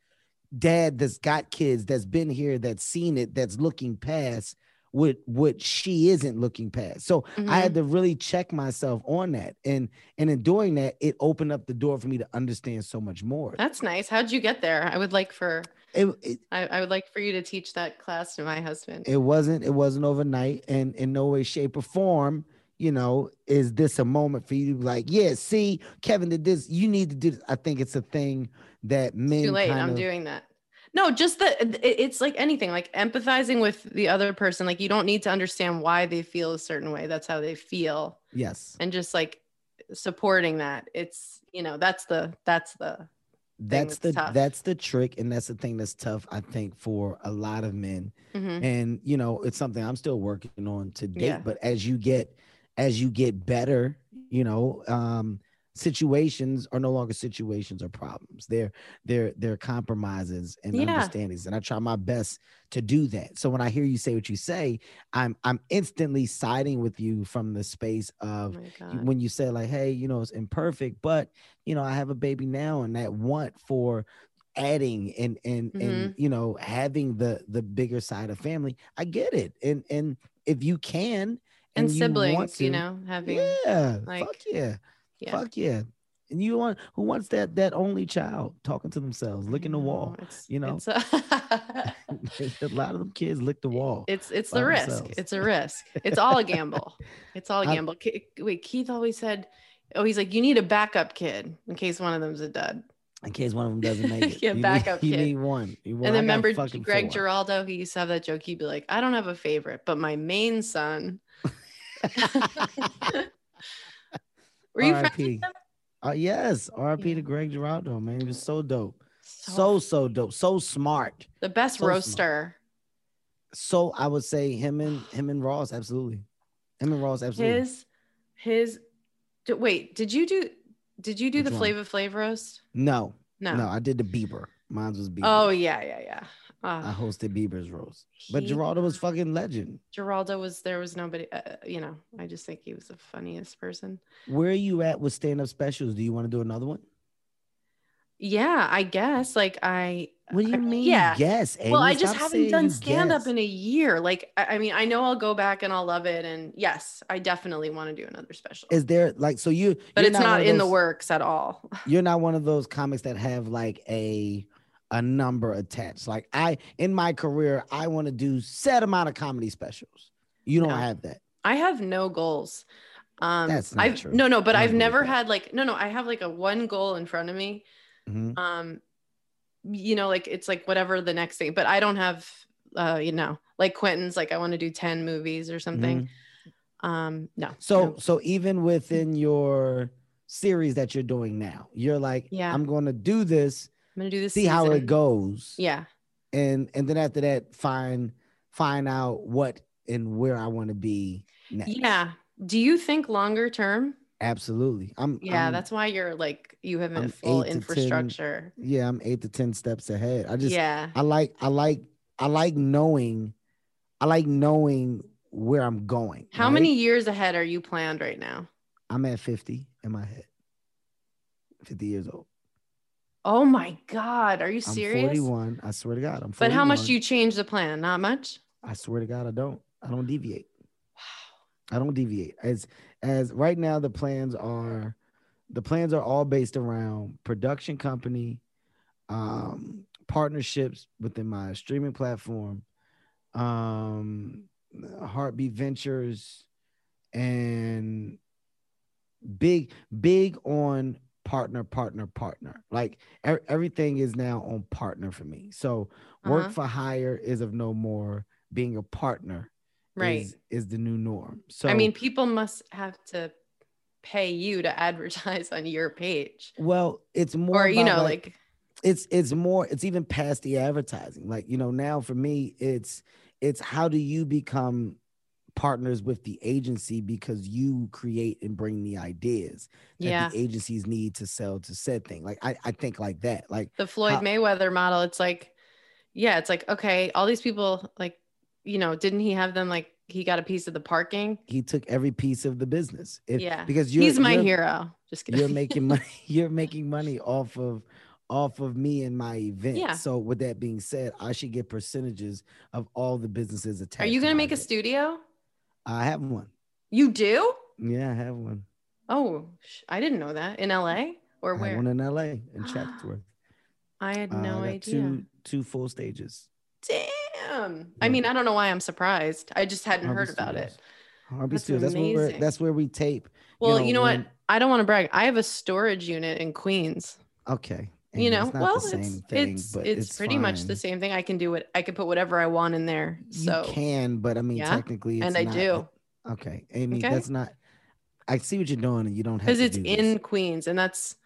Speaker 3: dad that's got kids that's been here that's seen it that's looking past what what she isn't looking past so i
Speaker 4: Mhm.
Speaker 3: had to really check myself on that and and in doing that it opened up the door for me to understand so much more
Speaker 4: That's nice. How'd you get there? I would like for
Speaker 3: it, it,
Speaker 4: I, I would like for you to teach that class to my husband.
Speaker 3: it wasn't it wasn't overnight and in no way shape or form you know is this a moment for you to be like yeah see kevin did this you need to do this. i think it's a thing that men
Speaker 4: Too late. I'm
Speaker 3: of-
Speaker 4: doing that. No, just that it's like anything, like empathizing with the other person. Like you don't need to understand why they feel a certain way. That's how they feel.
Speaker 3: yes
Speaker 4: And just like supporting that. It's, you know, that's the, that's the,
Speaker 3: that's the
Speaker 4: that's tough.
Speaker 3: that's the trick and that's the thing that's tough i think for a lot of men
Speaker 4: Mhm.
Speaker 3: and you know it's something i'm still working on to date
Speaker 4: Yeah.
Speaker 3: but as you get as you get better you know um situations are no longer situations or problems they're they're they're compromises and
Speaker 4: Yeah.
Speaker 3: understandings and i try my best to do that so when i hear you say what you say i'm i'm instantly siding with you from the space
Speaker 4: oh
Speaker 3: of you-
Speaker 4: God.
Speaker 3: when you say like hey you know it's imperfect but you know i have a baby now and that want for adding and and
Speaker 4: Mm-hmm.
Speaker 3: and you know having the the bigger side of family i get it and and if you can
Speaker 4: and,
Speaker 3: you want
Speaker 4: siblings, you
Speaker 3: to,
Speaker 4: know, having,
Speaker 3: yeah
Speaker 4: like,
Speaker 3: fuck yeah
Speaker 4: yeah.
Speaker 3: fuck yeah and you want who wants that that only child talking to themselves licking the
Speaker 4: I
Speaker 3: wall
Speaker 4: mm, it's-
Speaker 3: you know?
Speaker 4: a, [LAUGHS] [LAUGHS]
Speaker 3: a lot of them kids lick the wall
Speaker 4: it's it's the risk
Speaker 3: themselves.
Speaker 4: it's a [LAUGHS] risk it's all a gamble it's all a gamble Ke- wait keith always said oh he's like you need a backup kid in case one of them's a dud
Speaker 3: in case one of them doesn't make it
Speaker 4: Yeah,
Speaker 3: you need-
Speaker 4: backup
Speaker 3: you
Speaker 4: kid.
Speaker 3: need one You- well,
Speaker 4: and
Speaker 3: I
Speaker 4: then remember greg
Speaker 3: four.
Speaker 4: giraldo he used to have that joke he'd be like i don't have a favorite but my main son were you
Speaker 3: R.I.P. Uh, yes, RP
Speaker 4: Yeah.
Speaker 3: to Greg Giraldo, man. He was so dope. So, so dope. So smart.
Speaker 4: the best
Speaker 3: so smart.
Speaker 4: roaster
Speaker 3: So I would say him and him and Ross, absolutely. Him and Ross, absolutely.
Speaker 4: His his d- wait, did you do did you do
Speaker 3: Which
Speaker 4: the
Speaker 3: one?
Speaker 4: Flavor Flav roast?
Speaker 3: no,
Speaker 4: No.
Speaker 3: no, I did the Bieber. Mine was Bieber.
Speaker 4: Oh yeah, yeah, yeah.
Speaker 3: I
Speaker 4: Uh,
Speaker 3: hosted Bieber's roast, but
Speaker 4: he-
Speaker 3: Giraldo was fucking legend.
Speaker 4: Giraldo was there was nobody uh, you know, I just think he was the funniest person.
Speaker 3: Where are you at with stand up specials? Do you want to do another one?
Speaker 4: Yeah, I guess. Like I
Speaker 3: What do you
Speaker 4: I-
Speaker 3: mean?
Speaker 4: Yeah.
Speaker 3: Yes.
Speaker 4: well, I just haven't done stand up in a year. Like I, I mean, I know I'll go back and I'll love it. And yes, I definitely want to do another special.
Speaker 3: Is there like so you?
Speaker 4: but it's not
Speaker 3: of
Speaker 4: in the works at all. [LAUGHS]
Speaker 3: You're not one of those comics that have like a a number attached. Like I in my career, I want to do set amount of comedy specials. You don't
Speaker 4: No.
Speaker 3: have that.
Speaker 4: I have no goals. Um
Speaker 3: That's not
Speaker 4: I've
Speaker 3: true.
Speaker 4: no no, but I've never
Speaker 3: that.
Speaker 4: had like no no, I have like a one goal in front of me.
Speaker 3: Mhm.
Speaker 4: Um you know, like it's like whatever the next thing, but I don't have uh, you know, like Quentin's like I want to do 10 movies or something. Um no.
Speaker 3: So
Speaker 4: no.
Speaker 3: so even within your series that you're doing now, you're like,
Speaker 4: Yeah.
Speaker 3: I'm going to do this,
Speaker 4: I'm gonna do this.
Speaker 3: see how it goes,
Speaker 4: Yeah.
Speaker 3: and and then after that, find find out what and where I want to be next.
Speaker 4: Yeah. Do you think longer term?
Speaker 3: absolutely. I'm
Speaker 4: Yeah,
Speaker 3: I'm-
Speaker 4: that's why you're like you have a
Speaker 3: I'm
Speaker 4: full
Speaker 3: to 10
Speaker 4: infrastructure.
Speaker 3: yeah. I'm eight to ten steps ahead. I just
Speaker 4: yeah.
Speaker 3: I like I like I like knowing I like knowing where I'm going.
Speaker 4: How
Speaker 3: right?
Speaker 4: many years ahead are you planned right now?
Speaker 3: I'm at 50 in my head. 50 years old.
Speaker 4: Oh my god, are you serious?
Speaker 3: I'm
Speaker 4: serious?
Speaker 3: 41. I swear to God. I'm 41.
Speaker 4: But how much do you change the plan? Not much.
Speaker 3: I swear to God, I don't. I don't deviate. Wow. I don't deviate. As as right now, the plans are the plans are all based around production company, um, partnerships within my streaming platform, um, HartBeat Ventures, and big big on partner partner partner like e- everything is now on partner for me so work
Speaker 4: Uh-huh.
Speaker 3: for hire is of no more being a partner
Speaker 4: Right.
Speaker 3: is, is the new norm so
Speaker 4: I mean, people must have to pay you to [LAUGHS] advertise on your page.
Speaker 3: well it's more
Speaker 4: Or you know, like,
Speaker 3: it's it's more it's even past the advertising like you know now for me it's it's how do you become partners with the agency because you create and bring the ideas that
Speaker 4: yeah.
Speaker 3: the agencies need to sell to said thing like i, I think like that like
Speaker 4: The Floyd
Speaker 3: how-
Speaker 4: Mayweather model, it's like, yeah, it's like, okay, all these people, like, you know, didn't he have them like he got a piece of the parking?
Speaker 3: he took every piece of the business If-
Speaker 4: yeah.
Speaker 3: because you're,
Speaker 4: He's my
Speaker 3: you're-
Speaker 4: hero. Just kidding.
Speaker 3: you're making money [LAUGHS] [LAUGHS] you're making money off of off of me and my event
Speaker 4: Yeah.
Speaker 3: so with that being said i should get percentages of all the businesses attached
Speaker 4: Are you going to make a studio?
Speaker 3: I have one
Speaker 4: You do?
Speaker 3: yeah i have one
Speaker 4: Oh, sh- I didn't know that. In LA or where?
Speaker 3: I have one in la in [GASPS] chatsworth
Speaker 4: I had
Speaker 3: Uh,
Speaker 4: no
Speaker 3: I
Speaker 4: idea.
Speaker 3: two two full stages
Speaker 4: Damn. I mean, I don't know why I'm surprised. I just hadn't
Speaker 3: Harvey
Speaker 4: heard about it.
Speaker 3: Harvey
Speaker 4: That's
Speaker 3: Studios. That's where we're, that's where we tape.
Speaker 4: Well, you know, what?
Speaker 3: when-
Speaker 4: I don't want to brag. I have a storage unit in Queens.
Speaker 3: Okay.
Speaker 4: You know,
Speaker 3: it's
Speaker 4: well, it's
Speaker 3: thing,
Speaker 4: it's
Speaker 3: but
Speaker 4: it's, pretty much the same thing. I can do it. I can put whatever I want in there. So
Speaker 3: you can, but I mean,
Speaker 4: Yeah,
Speaker 3: technically, it's
Speaker 4: and I
Speaker 3: not-
Speaker 4: do
Speaker 3: Okay, Amy,
Speaker 4: Okay.
Speaker 3: that's not. I see what you're doing, and you don't have
Speaker 4: because it's in
Speaker 3: this.
Speaker 4: Queens, and that's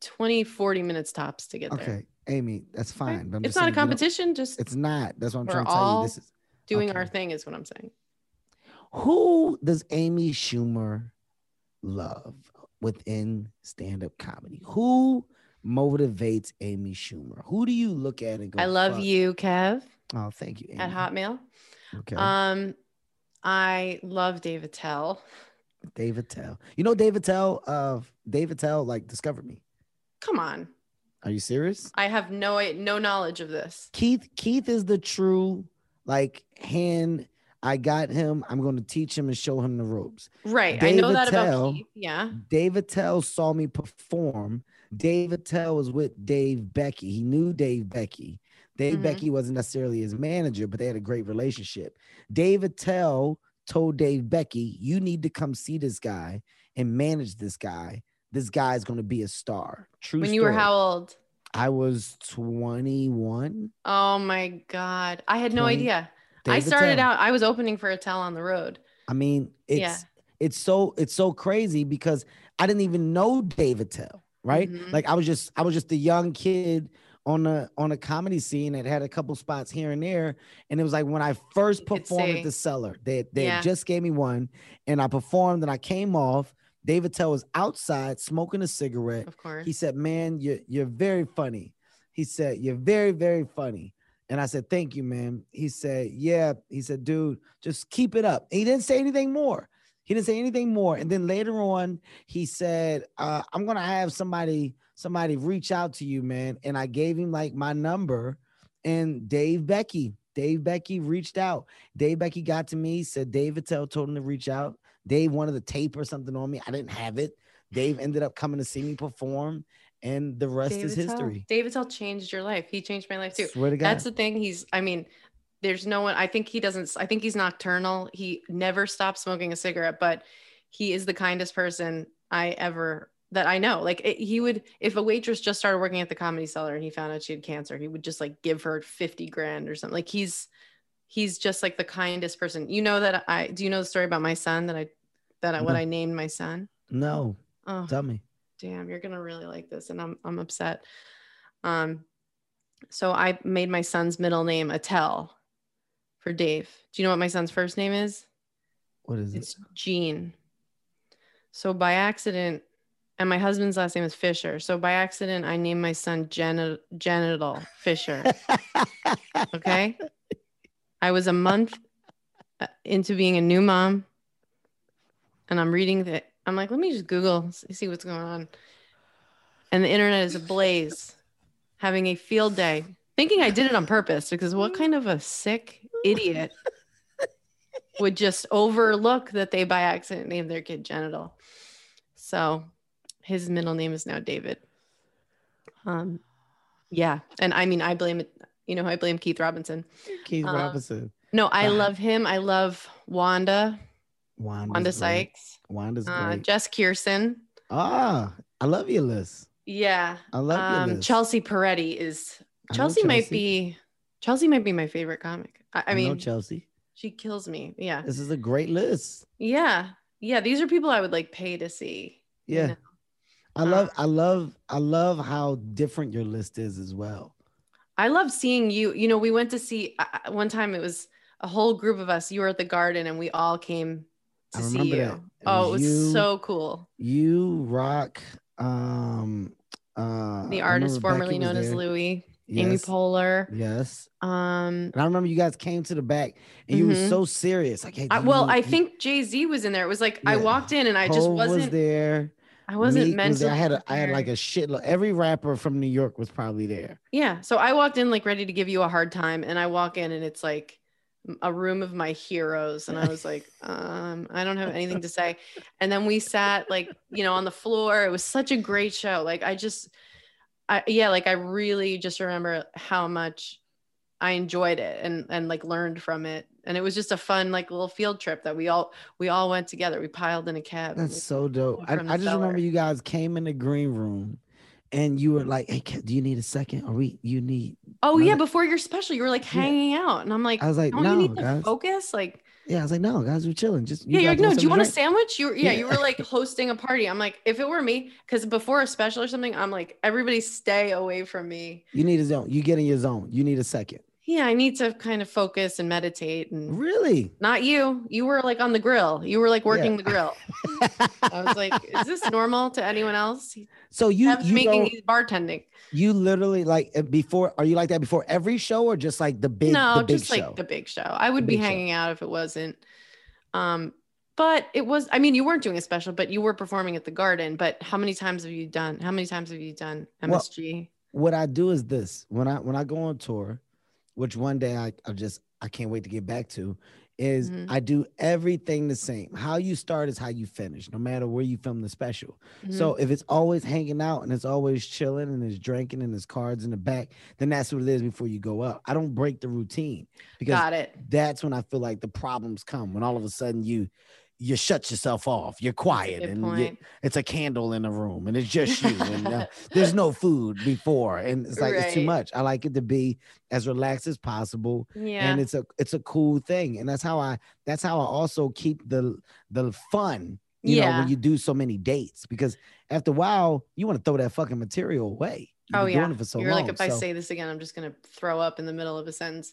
Speaker 4: 20, 40 minutes tops to get there.
Speaker 3: Okay, Amy, that's
Speaker 4: Okay?
Speaker 3: fine. But I'm
Speaker 4: It's not
Speaker 3: saying
Speaker 4: a
Speaker 3: you
Speaker 4: competition. Just
Speaker 3: It's not. That's what I'm trying to tell you. This is
Speaker 4: doing our thing is what I'm saying.
Speaker 3: who does Amy Schumer love within stand-up comedy? Who motivates Amy Schumer? Who do you look at and go?
Speaker 4: I love
Speaker 3: "Fuck"?
Speaker 4: you, Kev,
Speaker 3: Oh, thank you, Amy.
Speaker 4: at Hotmail.
Speaker 3: Okay.
Speaker 4: Um, I love Dave Attell.
Speaker 3: Dave Attell. You know Dave Attell of Dave Attell like discovered me.
Speaker 4: Come on,
Speaker 3: Are you serious?
Speaker 4: I have no no knowledge of this.
Speaker 3: Keith Keith is the true like hand I got him. I'm going to teach him and show him the ropes.
Speaker 4: Right, I know that
Speaker 3: Tell-
Speaker 4: about Keith. Yeah,
Speaker 3: Dave Attell saw me perform. Dave Attell was with Dave Becky. He knew Dave Becky. Dave
Speaker 4: Mhm.
Speaker 3: Becky wasn't necessarily his manager, but they had a great relationship. Dave Attell told Dave Becky, "You need to come see this guy and manage this guy. This guy is going to be a star." True.
Speaker 4: when you were how old?
Speaker 3: I was 21.
Speaker 4: Oh my god, I had no
Speaker 3: 20
Speaker 4: idea. I started out. I was opening for Attell on the road.
Speaker 3: I mean, it's
Speaker 4: Yeah.
Speaker 3: it's so it's so crazy because I didn't even know Dave Attell, right?
Speaker 4: Mhm.
Speaker 3: Like I was just I was just a young kid on a on a comedy scene that had a couple spots here and there. And it was like when I first performed at the cellar, they they
Speaker 4: Yeah.
Speaker 3: just gave me one, and I performed and I came off. Dave Attell was outside smoking a cigarette.
Speaker 4: Of course.
Speaker 3: He said, "Man, you're you're very funny." He said, "You're very very funny." And I said, "Thank you, man." He said, "Yeah." He said, "Dude, just keep it up." He didn't say anything more. He didn't say anything more. And then later on, he said, uh, "I'm gonna have somebody somebody reach out to you, man." And I gave him like my number, and Dave Becky, Dave Becky reached out. Dave Becky got to me, said Dave Attell told him to reach out. Dave wanted the tape or something on me. I didn't have it. Dave ended up coming to see me perform, and the rest is
Speaker 4: Dave Attell.
Speaker 3: history.
Speaker 4: Dave Attell changed your life. He changed my life too.
Speaker 3: Swear to God.
Speaker 4: That's the thing. He's, I mean, there's no one, I think he doesn't, I think he's nocturnal. He never stops smoking a cigarette, but he is the kindest person I ever, that I know. Like it, he would, if a waitress just started working at the comedy cellar and he found out she had cancer, he would just like give her 50 grand or something. Like he's, he's just like the kindest person. You know that I, do you know the story about my son that I, that I, what I named my son?
Speaker 3: no,
Speaker 4: Oh,
Speaker 3: tell me.
Speaker 4: damn you're gonna really like this and i'm i'm upset um so i made my son's middle name Attell for dave. Do you know what my son's first name is?
Speaker 3: What is it?
Speaker 4: it's gene. So by accident and my husband's last name is fisher. So by accident i named my son Geni- genital fisher. [LAUGHS] Okay? I was a month uh, into being a new mom and i'm reading that. i'm like let me just google see what's going on. And the internet is ablaze having a field day. Thinking i did it on purpose because what kind of a sick idiot would just overlook that they by accident named their kid genital so his middle name is now david um yeah and i mean i blame it you know i blame keith robinson
Speaker 3: Keith
Speaker 4: um,
Speaker 3: Robinson.
Speaker 4: no i
Speaker 3: Wow.
Speaker 4: love him i love wanda
Speaker 3: Wanda's
Speaker 4: wanda
Speaker 3: great.
Speaker 4: sykes
Speaker 3: Wanda's
Speaker 4: uh,
Speaker 3: great.
Speaker 4: Jessica Kirson.
Speaker 3: ah, I love your list.
Speaker 4: yeah
Speaker 3: I love
Speaker 4: um chelsea peretti is
Speaker 3: know
Speaker 4: chelsea, might be chelsea might be my favorite comic i, I mean
Speaker 3: Chelsea.
Speaker 4: she kills me yeah
Speaker 3: This is a great list.
Speaker 4: yeah yeah these are people i would like pay to see you
Speaker 3: Yeah.
Speaker 4: know?
Speaker 3: I love,
Speaker 4: Uh,
Speaker 3: I love, I love how different your list is as well.
Speaker 4: I love seeing you. You know, we went to see uh, one time. It was a whole group of us. You were at the garden, and we all came to see you.
Speaker 3: It
Speaker 4: oh,
Speaker 3: was
Speaker 4: it was
Speaker 3: you,
Speaker 4: so cool.
Speaker 3: You rock. Um, uh,
Speaker 4: The artist formerly
Speaker 3: Becky
Speaker 4: known as
Speaker 3: there.
Speaker 4: Louis, Amy
Speaker 3: Yes,
Speaker 4: Poehler.
Speaker 3: Yes.
Speaker 4: Um,
Speaker 3: And I remember you guys came to the back and you were
Speaker 4: Mhm.
Speaker 3: so serious. Like, hey,
Speaker 4: I, well,
Speaker 3: need-
Speaker 4: I
Speaker 3: you-
Speaker 4: think Jay Z was in there. It was like I walked in and I just
Speaker 3: Hov was
Speaker 4: wasn't.
Speaker 3: there.
Speaker 4: I wasn't mentally.
Speaker 3: was. I had a, I had like a shitload. Every rapper from New York was probably there.
Speaker 4: Yeah. So I walked in like ready to give you a hard time, and I walk in and it's like a room of my heroes, and I was like, [LAUGHS] um, I don't have anything to say. And then we sat like you know on the floor. It was such a great show. Like I just, I yeah, like I really just remember how much I enjoyed it and and like learned from it. And it was just a fun like little field trip that we all we all went together. We piled in a cab.
Speaker 3: That's so dope. I, I just remember you guys came in the green room and you were like, Hey, do you need a second? Or we you need
Speaker 4: oh yeah, before your special, you were like
Speaker 3: Yeah.
Speaker 4: hanging out, and I'm like,
Speaker 3: I was like,
Speaker 4: don't
Speaker 3: no,
Speaker 4: you need to
Speaker 3: guys.
Speaker 4: focus? Like
Speaker 3: Yeah, I was like, no, guys, we're chilling. Just
Speaker 4: yeah, you're like, no, do you want a sandwich? You were, yeah,
Speaker 3: Yeah.
Speaker 4: you were like hosting a party. I'm like, if it were me, because before a special or something, I'm like, everybody stay away from me.
Speaker 3: You need a zone. You get in your zone. You need a second.
Speaker 4: Yeah, I need to kind of focus and meditate. And
Speaker 3: Really?
Speaker 4: not you. You were like on the grill. You were like working the grill. [LAUGHS] I was like, is this normal to anyone else?
Speaker 3: so you you
Speaker 4: making bartending.
Speaker 3: you literally like uh, before are you like that before every show or just like the big
Speaker 4: no,
Speaker 3: the big
Speaker 4: just
Speaker 3: show?
Speaker 4: like the big show. I would be
Speaker 3: big show.
Speaker 4: hanging out if it wasn't. Um, but it was. I mean, you weren't doing a special, but you were performing at the Garden. But how many times have you done? How many times have you done
Speaker 3: Well,
Speaker 4: MSG?
Speaker 3: what I do is this when I when I go on tour, which one day I, I just I can't wait to get back to, is
Speaker 4: Mhm.
Speaker 3: I do everything the same. How you start is how you finish, no matter where you film the special. So
Speaker 4: Mm-hmm.
Speaker 3: if it's always hanging out and it's always chilling and it's drinking and it's cards in the back, then that's what it is before you go up. I don't break the routine because
Speaker 4: got it.
Speaker 3: that's when I feel like the problems come when all of a sudden you you shut yourself off. You're quiet and you- it's a candle in a room and it's just you and uh, [LAUGHS] there's no food before and it's like it's too much. I like it to be as relaxed as possible
Speaker 4: Yeah.
Speaker 3: and it's a it's a cool thing and that's how I that's how I also keep the the fun. You know
Speaker 4: Yeah.
Speaker 3: when you do so many dates because after a while you want to throw that fucking material away. You've
Speaker 4: oh yeah.
Speaker 3: doing it for so
Speaker 4: You're
Speaker 3: long.
Speaker 4: like, if I say this again, I'm just gonna throw up in the middle of a sentence.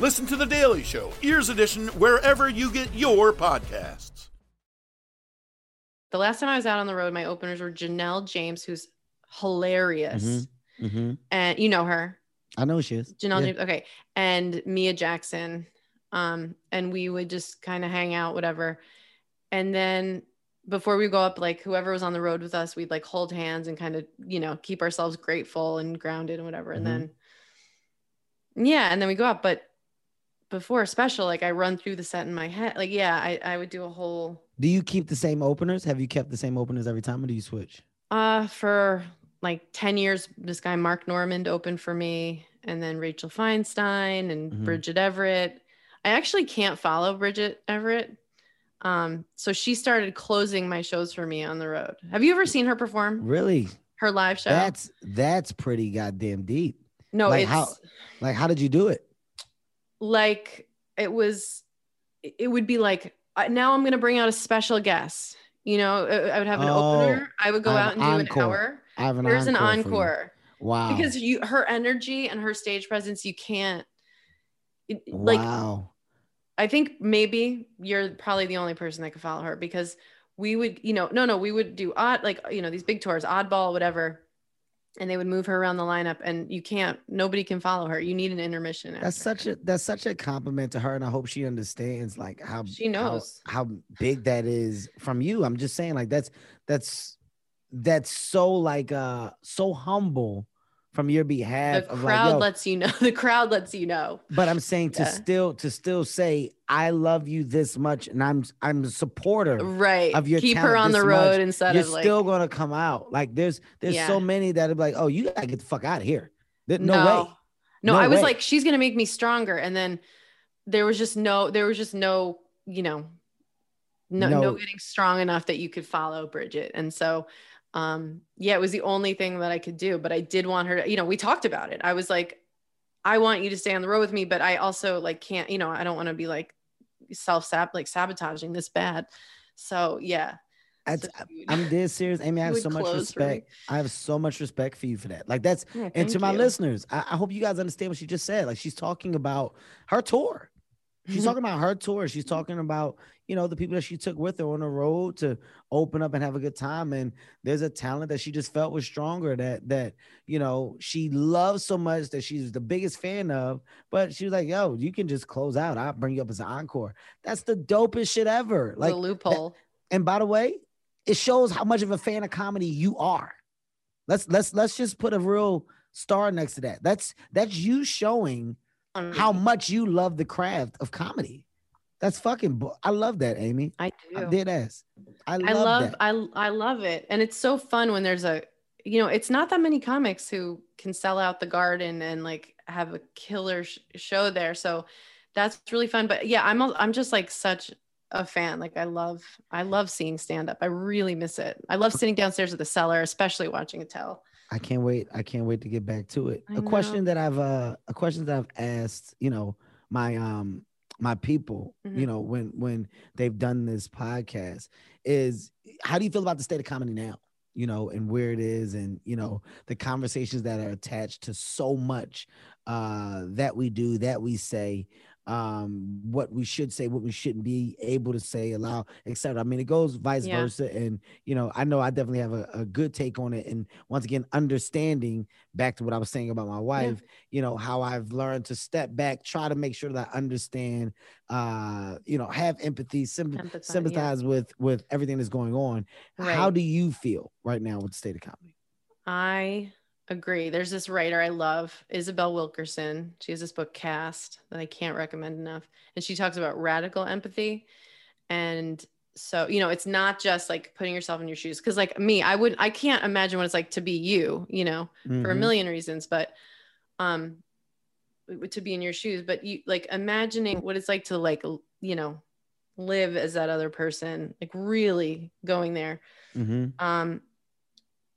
Speaker 6: Listen to The Daily Show, Ears Edition, wherever you get your podcasts.
Speaker 4: The last time I was out on the road, my openers were Janelle James, who's hilarious,
Speaker 3: Mhm. Mhm.
Speaker 4: and you know her,
Speaker 3: I know who she is.
Speaker 4: Janelle
Speaker 3: Yeah.
Speaker 4: James. Okay, and Mia Jackson. Um, and we would just kind of hang out, whatever. And then before we go up, like whoever was on the road with us, we'd like hold hands and kind of, you know, keep ourselves grateful and grounded and whatever. And
Speaker 3: Mhm.
Speaker 4: then, yeah, and then we go up. But before a special, like I run through the set in my head. Like, yeah, I, I would do a whole
Speaker 3: Do you keep the same openers? Have you kept the same openers every time, or do you switch?
Speaker 4: Uh, for like 10 years, this guy Mark Normand opened for me, and then Rachel Feinstein and
Speaker 3: Mhm.
Speaker 4: Bridget Everett. I actually can't follow Bridget Everett. Um, so she started closing my shows for me on the road. Have you ever seen her perform
Speaker 3: Really?
Speaker 4: her live show?
Speaker 3: That's that's pretty goddamn deep.
Speaker 4: no,
Speaker 3: like
Speaker 4: it's
Speaker 3: how- Like, how did you do it?
Speaker 4: Like it was. it- would be like uh, now I'm gonna bring out a special guest. You know, I would have an
Speaker 3: Oh,
Speaker 4: opener. I would go
Speaker 3: I
Speaker 4: out and do
Speaker 3: an
Speaker 4: an
Speaker 3: encore.
Speaker 4: hour.
Speaker 3: I have an
Speaker 4: Here's an
Speaker 3: encore. you.
Speaker 4: encore.
Speaker 3: Wow.
Speaker 4: because you her energy and her stage presence you can't it- like
Speaker 3: wow.
Speaker 4: i think maybe you're probably the only person that could follow her because we would you know no no we would do odd like you know these big tours oddball whatever and they would move her around the lineup and you can't nobody can follow her you need an intermission
Speaker 3: That's
Speaker 4: after.
Speaker 3: such a that's such a compliment to her, and I hope she understands like how
Speaker 4: She
Speaker 3: how-
Speaker 4: knows.
Speaker 3: how, big that is from you. I'm just saying, like that's that's that's so like uh so humble from your behalf.
Speaker 4: the crowd
Speaker 3: like,
Speaker 4: lets you know [LAUGHS] the crowd lets you know
Speaker 3: but I'm saying to
Speaker 4: Yeah.
Speaker 3: still to still say I love you this much, and I'm I'm a supporter.
Speaker 4: right
Speaker 3: Of your
Speaker 4: keep her on the road
Speaker 3: much,
Speaker 4: instead
Speaker 3: You're
Speaker 4: of like
Speaker 3: still gonna come out. Like there's there's
Speaker 4: Yeah.
Speaker 3: so many that are like, oh, you gotta get the fuck out of here. No,
Speaker 4: no
Speaker 3: way.
Speaker 4: no,
Speaker 3: No
Speaker 4: i was
Speaker 3: way.
Speaker 4: like she's gonna make me stronger and then there was just no there was just no you know no, no
Speaker 3: No.
Speaker 4: getting strong enough that you could follow bridget and so um yeah it was the only thing that i could do but i did want her to you know we talked about it i was like i want you to stay on the road with me but i also like can't you know i don't want to be like self sab like sabotaging this bad so yeah
Speaker 3: That's,
Speaker 4: So
Speaker 3: I'm dead serious, Amy. I [LAUGHS] have so much
Speaker 4: close for me.
Speaker 3: respect. I have so much respect for you for that. Like that's
Speaker 4: Yeah,
Speaker 3: and to my listeners, I, I hope you guys understand what she just said. Like she's talking about her tour. She's talking about her tour. She's talking about, you know, the people that she took with her on the road to open up and have a good time. And there's a talent that she just felt was stronger that that, you know, she loves so much that she's the biggest fan of. But she was like, yo, you can just close out. I'll bring you up as an encore. That's the dopest shit ever.
Speaker 4: the
Speaker 3: Like
Speaker 4: loophole
Speaker 3: and by the way, it shows how much of a fan of comedy you are. Let's let's let's just put a real star next to that. That's that's you showing how much you love the craft of comedy. That's fucking. bu- I love that, Amy.
Speaker 4: i do.
Speaker 3: I did ass. I love,
Speaker 4: I love. I I love it. And it's so fun when there's a you know, it's not that many comics who can sell out the garden and like have a killer sh- show there. So that's really fun. But yeah, I'm a, I'm just like such a fan. Like I love I love seeing stand up. I really miss it. I love sitting downstairs at the cellar, especially watching Attell.
Speaker 3: I can't wait. I can't wait to get back to it.
Speaker 4: I
Speaker 3: a question that I've uh a question that I've asked, you know, my um my people, you
Speaker 4: Mhm.
Speaker 3: know, when when they've done this podcast is how do you feel about the state of comedy now? You know, and where it is and you know, the conversations that are attached to so much uh that we do, that we say, um what we should say what we shouldn't be able to say allow etc i mean it goes vice
Speaker 4: Yeah.
Speaker 3: versa and you know i know i definitely have a, a good take on it and once again understanding back to what i was saying about my wife you know how i've learned to step back try to make sure that i understand uh you know have empathy
Speaker 4: Empathize, yeah.
Speaker 3: sympathize with with everything that's going on. How do you feel right now with the state of comedy?
Speaker 4: I agree. There's this writer I love, Isabel Wilkerson. She has this book, Caste, that I can't recommend enough. And she talks about radical empathy. And so you know it's not just like putting yourself in your shoes because like me i would i can't imagine what it's like to be you you know for a
Speaker 3: Mhm.
Speaker 4: million reasons but um to be in your shoes but you like imagining what it's like to like you know live as that other person like really going there
Speaker 3: Mhm.
Speaker 4: um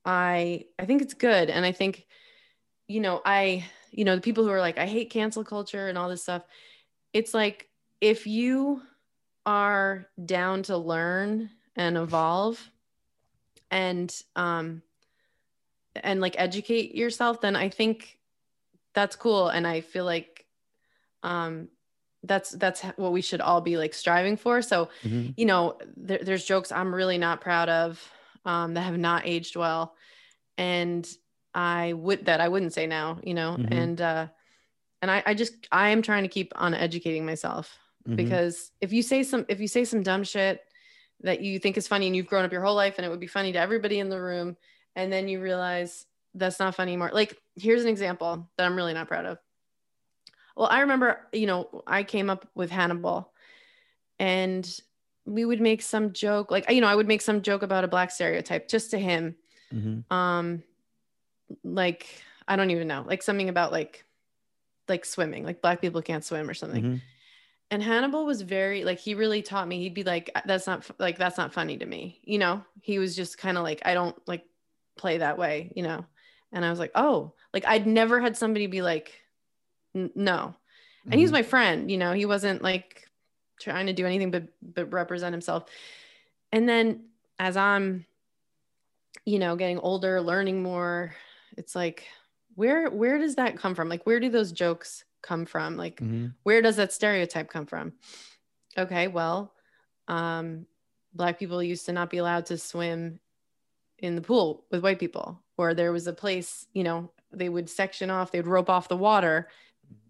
Speaker 4: i i think it's good. And i think you know i you know the people who are like i hate cancel culture and all this stuff it's like if you are down to learn and evolve and um and like educate yourself then i think that's cool. And i feel like um that's that's what we should all be like striving for. So
Speaker 3: Mhm.
Speaker 4: you know there, there's jokes i'm really not proud of um, that have not aged well and i would that i wouldn't say now you know
Speaker 3: Mhm.
Speaker 4: and uh and I, I just i am trying to keep on educating myself
Speaker 3: Mhm.
Speaker 4: because if you say some if you say some dumb shit that you think is funny and you've grown up your whole life and it would be funny to everybody in the room and then you realize that's not funny anymore like here's an example that i'm really not proud of well i remember you know i came up with hannibal and we would make some joke like you know i would make some joke about a black stereotype just to him
Speaker 3: Mhm.
Speaker 4: um like i don't even know like something about like like swimming like black people can't swim or something
Speaker 3: Mhm.
Speaker 4: and hannibal was very like he really taught me he'd be like that's not like that's not funny to me you know he was just kind of like i don't like play that way you know and i was like oh like i'd never had somebody be like no and he was
Speaker 3: Mhm.
Speaker 4: my friend you know he wasn't like trying to do anything but but represent himself. And then as i'm you know getting older learning more it's like where where does that come from? Like where do those jokes come from? Like
Speaker 3: Mhm.
Speaker 4: where does that stereotype come from? Okay well um black people used to not be allowed to swim in the pool with white people or there was a place you know they would section off they would rope off the water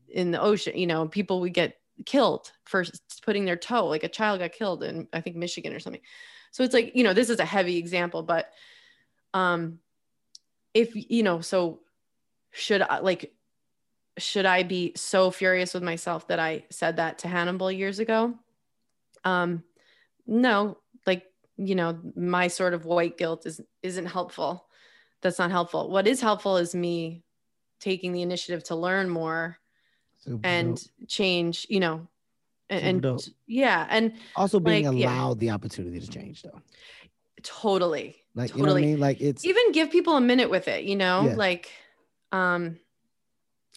Speaker 4: in the ocean you know people would get killed for putting their toe like a child got killed in i think michigan or something. So it's like you know this is a heavy example but um if you know so should i like should i be so furious with myself that i said that to hannibal years ago? Um no like you know my sort of white guilt is isn't helpful. That's not helpful. What is helpful is me taking the initiative to learn more
Speaker 3: Super
Speaker 4: and
Speaker 3: dope.
Speaker 4: change you know and, and yeah and
Speaker 3: also being
Speaker 4: like, yeah.
Speaker 3: allowed the opportunity to change though
Speaker 4: totally
Speaker 3: like you know what i
Speaker 4: Totally.
Speaker 3: mean like it's
Speaker 4: even give people a minute with it you know
Speaker 3: Yeah.
Speaker 4: like um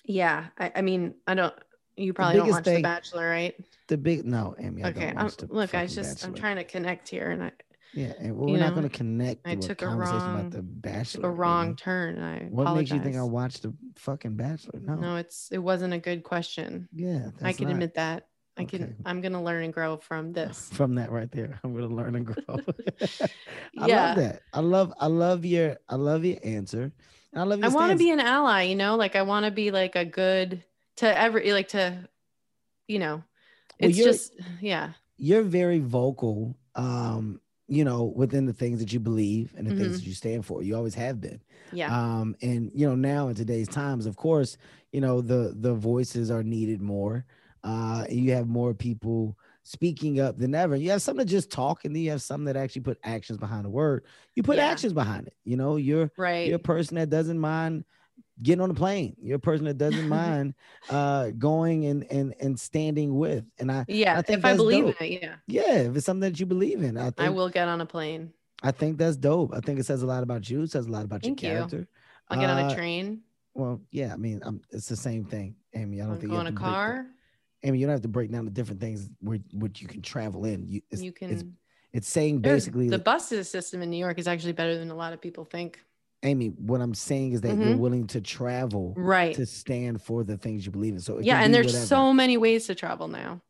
Speaker 4: yeah I, I mean i don't you probably don't watch
Speaker 3: thing-
Speaker 4: the bachelor right
Speaker 3: the big no amy I
Speaker 4: okay
Speaker 3: don't watch the
Speaker 4: look i just i'm trying to connect here and i
Speaker 3: yeah and we're
Speaker 4: you
Speaker 3: not going to connect
Speaker 4: I took
Speaker 3: a
Speaker 4: a wrong-
Speaker 3: about the bachelor
Speaker 4: took a wrong turn i
Speaker 3: what
Speaker 4: apologize.
Speaker 3: makes you think i watched the fucking bachelor? No,
Speaker 4: no it's it wasn't a good question.
Speaker 3: Yeah
Speaker 4: i can
Speaker 3: not-
Speaker 4: admit that. I
Speaker 3: Okay.
Speaker 4: can i'm gonna learn and grow from [LAUGHS] this.
Speaker 3: From that right there. I'm going to learn and grow. [LAUGHS] I
Speaker 4: Yeah.
Speaker 3: love that. I love i love your i love your answer. I love your
Speaker 4: I want to be an ally, you know, like I want to be like a good to every like to, you know, it's
Speaker 3: you're-
Speaker 4: just yeah,
Speaker 3: you're very vocal um you know within the things that you believe and the things
Speaker 4: Mhm.
Speaker 3: that you stand for. You always have been.
Speaker 4: Yeah,
Speaker 3: um and you know now in today's times of course you know the the voices are needed more. Uh you have more people speaking up than ever. You have some that just talk and then you have some that actually put actions behind the word. You put
Speaker 4: Yeah.
Speaker 3: actions behind it you know? You're
Speaker 4: right.
Speaker 3: you're a person that doesn't mind getting on a plane you're a person that doesn't [LAUGHS] mind uh going and and and standing with and i
Speaker 4: yeah,
Speaker 3: I think
Speaker 4: if I believe
Speaker 3: dope.
Speaker 4: in it, yeah,
Speaker 3: yeah if it's something that you believe in i think
Speaker 4: I will get on a plane.
Speaker 3: I think that's dope. I think it says a lot about you. It says a lot about
Speaker 4: Thank you.
Speaker 3: your character.
Speaker 4: I'll get on
Speaker 3: Uh,
Speaker 4: a train.
Speaker 3: Well, yeah. I mean, um it's the same thing, Amy. I don't
Speaker 4: I'll
Speaker 3: think you
Speaker 4: a
Speaker 3: down-
Speaker 4: car.
Speaker 3: Amy, you don't have to break down the different things where what you can travel in. You, it's,
Speaker 4: you can.
Speaker 3: it's saying basically,
Speaker 4: the bus system in New York is actually better than a lot of people think.
Speaker 3: Amy. What I'm saying is that you're
Speaker 4: Mhm.
Speaker 3: willing to travel
Speaker 4: Right.
Speaker 3: to stand for the things you believe in. So
Speaker 4: Yeah, and there's
Speaker 3: whatever.
Speaker 4: so many ways to travel now.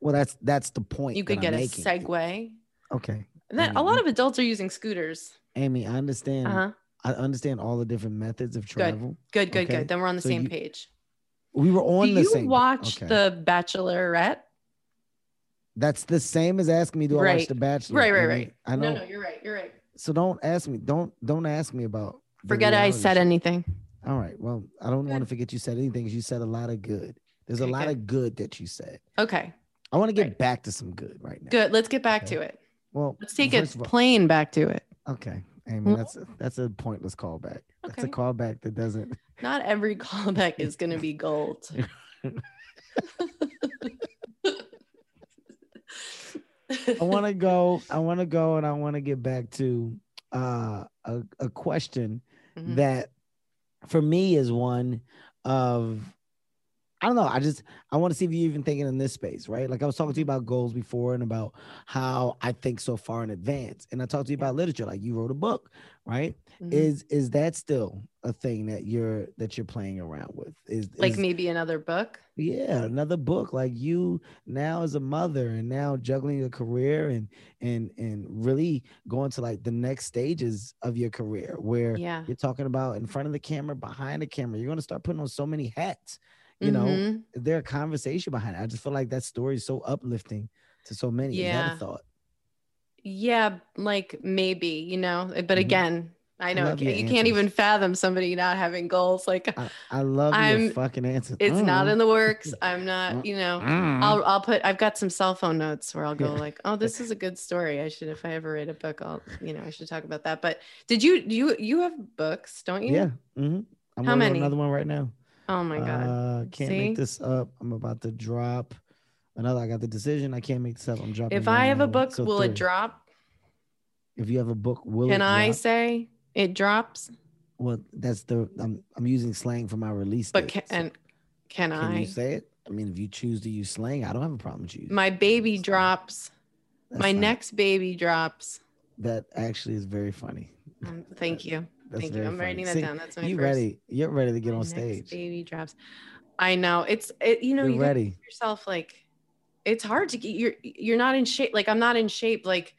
Speaker 3: well. That's that's the point.
Speaker 4: You could get
Speaker 3: I'm
Speaker 4: a
Speaker 3: making.
Speaker 4: Segway.
Speaker 3: Okay,
Speaker 4: And then a lot of adults are using scooters.
Speaker 3: Amy. I understand.
Speaker 4: Uh huh.
Speaker 3: I understand all the different methods of travel.
Speaker 4: Good, good,
Speaker 3: Okay,
Speaker 4: good. Then we're on the
Speaker 3: so
Speaker 4: same
Speaker 3: you-
Speaker 4: page.
Speaker 3: We were on
Speaker 4: Do
Speaker 3: the
Speaker 4: you
Speaker 3: same.
Speaker 4: watch
Speaker 3: okay.
Speaker 4: the Bachelorette?
Speaker 3: That's the same as asking me, do I watch The Bachelor?
Speaker 4: Right, right, right.
Speaker 3: I know.
Speaker 4: No, no, you're right. You're right.
Speaker 3: So don't ask me. Don't don't ask me about.
Speaker 4: Forget I said anything.
Speaker 3: All right. Well, I don't want to forget you said anything. You said a lot of good. There's a lot
Speaker 4: good.
Speaker 3: of good that you said.
Speaker 4: Okay,
Speaker 3: I want to get
Speaker 4: Right.
Speaker 3: back to some good right now.
Speaker 4: good. Let's get back
Speaker 3: Okay.
Speaker 4: to it.
Speaker 3: Well,
Speaker 4: Let's take it
Speaker 3: first of all-
Speaker 4: plain back to it.
Speaker 3: Okay, Amy,
Speaker 4: Mhm.
Speaker 3: that's a, that's a pointless callback. That's a callback that doesn't.
Speaker 4: Not every [LAUGHS] callback is going to be gold. [LAUGHS]
Speaker 3: I [LAUGHS] want to go. I want to go, and I want to get back to uh, a a question
Speaker 4: Mhm.
Speaker 3: that, for me, is one of. I don't know. I just I want to see if you're even thinking in this space, right? Like I was talking to you about goals before and about how I think so far in advance, and I talked to you about literature. Like you wrote a book, right?
Speaker 4: Mhm.
Speaker 3: Is is that still a thing that you're that you're playing around with? Is
Speaker 4: like
Speaker 3: is-
Speaker 4: maybe another book.
Speaker 3: yeah another book like you now as a mother and now juggling a career and and and really going to like the next stages of your career where
Speaker 4: Yeah.
Speaker 3: you're talking about in front of the camera behind the camera you're going to start putting on so many hats you know
Speaker 4: Mhm.
Speaker 3: is there a conversation behind it i just feel like that story is so uplifting to so many
Speaker 4: Yeah.
Speaker 3: a thought
Speaker 4: Yeah, like maybe, you know, eh, but
Speaker 3: Mhm.
Speaker 4: again, I know
Speaker 3: love
Speaker 4: you
Speaker 3: your
Speaker 4: can't even fathom somebody not having goals. Like
Speaker 3: i, I love your
Speaker 4: I'm-
Speaker 3: fucking answer
Speaker 4: it's not
Speaker 3: Mm.
Speaker 4: in the works. [LAUGHS] I'm not, you know,
Speaker 3: Mm.
Speaker 4: I'll I'll put I've got some cell phone notes where I'll go
Speaker 3: Yeah.
Speaker 4: like, oh, [LAUGHS] this is a good story. I should if I ever write a book, I'll you know I should talk about that. But did you you you have books, don't you?
Speaker 3: yeah hmm i'm
Speaker 4: How many?
Speaker 3: another one right now
Speaker 4: Oh my god.
Speaker 3: Uh, can't
Speaker 4: See?
Speaker 3: make this up. I'm about to drop another. I got the decision. I can't make this up. I'm dropping.
Speaker 4: if I have a book,
Speaker 3: So
Speaker 4: will
Speaker 3: three.
Speaker 4: it drop?
Speaker 3: If you have a book, will it?
Speaker 4: Can
Speaker 3: I
Speaker 4: say it drops?
Speaker 3: Well, that's the. I'm I'm using slang for my release.
Speaker 4: But
Speaker 3: date,
Speaker 4: can
Speaker 3: so
Speaker 4: and can,
Speaker 3: can
Speaker 4: I?
Speaker 3: you say it? I mean, if you choose to use slang, I don't have a problem with you.
Speaker 4: My baby drops.
Speaker 3: That's
Speaker 4: my next baby drops.
Speaker 3: That actually is very funny.
Speaker 4: Um, thank you.
Speaker 3: That's
Speaker 4: Thank you. I'm writing that
Speaker 3: See,
Speaker 4: down. That's my
Speaker 3: You
Speaker 4: first.
Speaker 3: ready? You're ready to get
Speaker 4: my
Speaker 3: on stage.
Speaker 4: Baby drops. I know it's it, you know
Speaker 3: You're
Speaker 4: you
Speaker 3: ready.
Speaker 4: yourself like it's hard to get you're you're not in shape like I'm not in shape like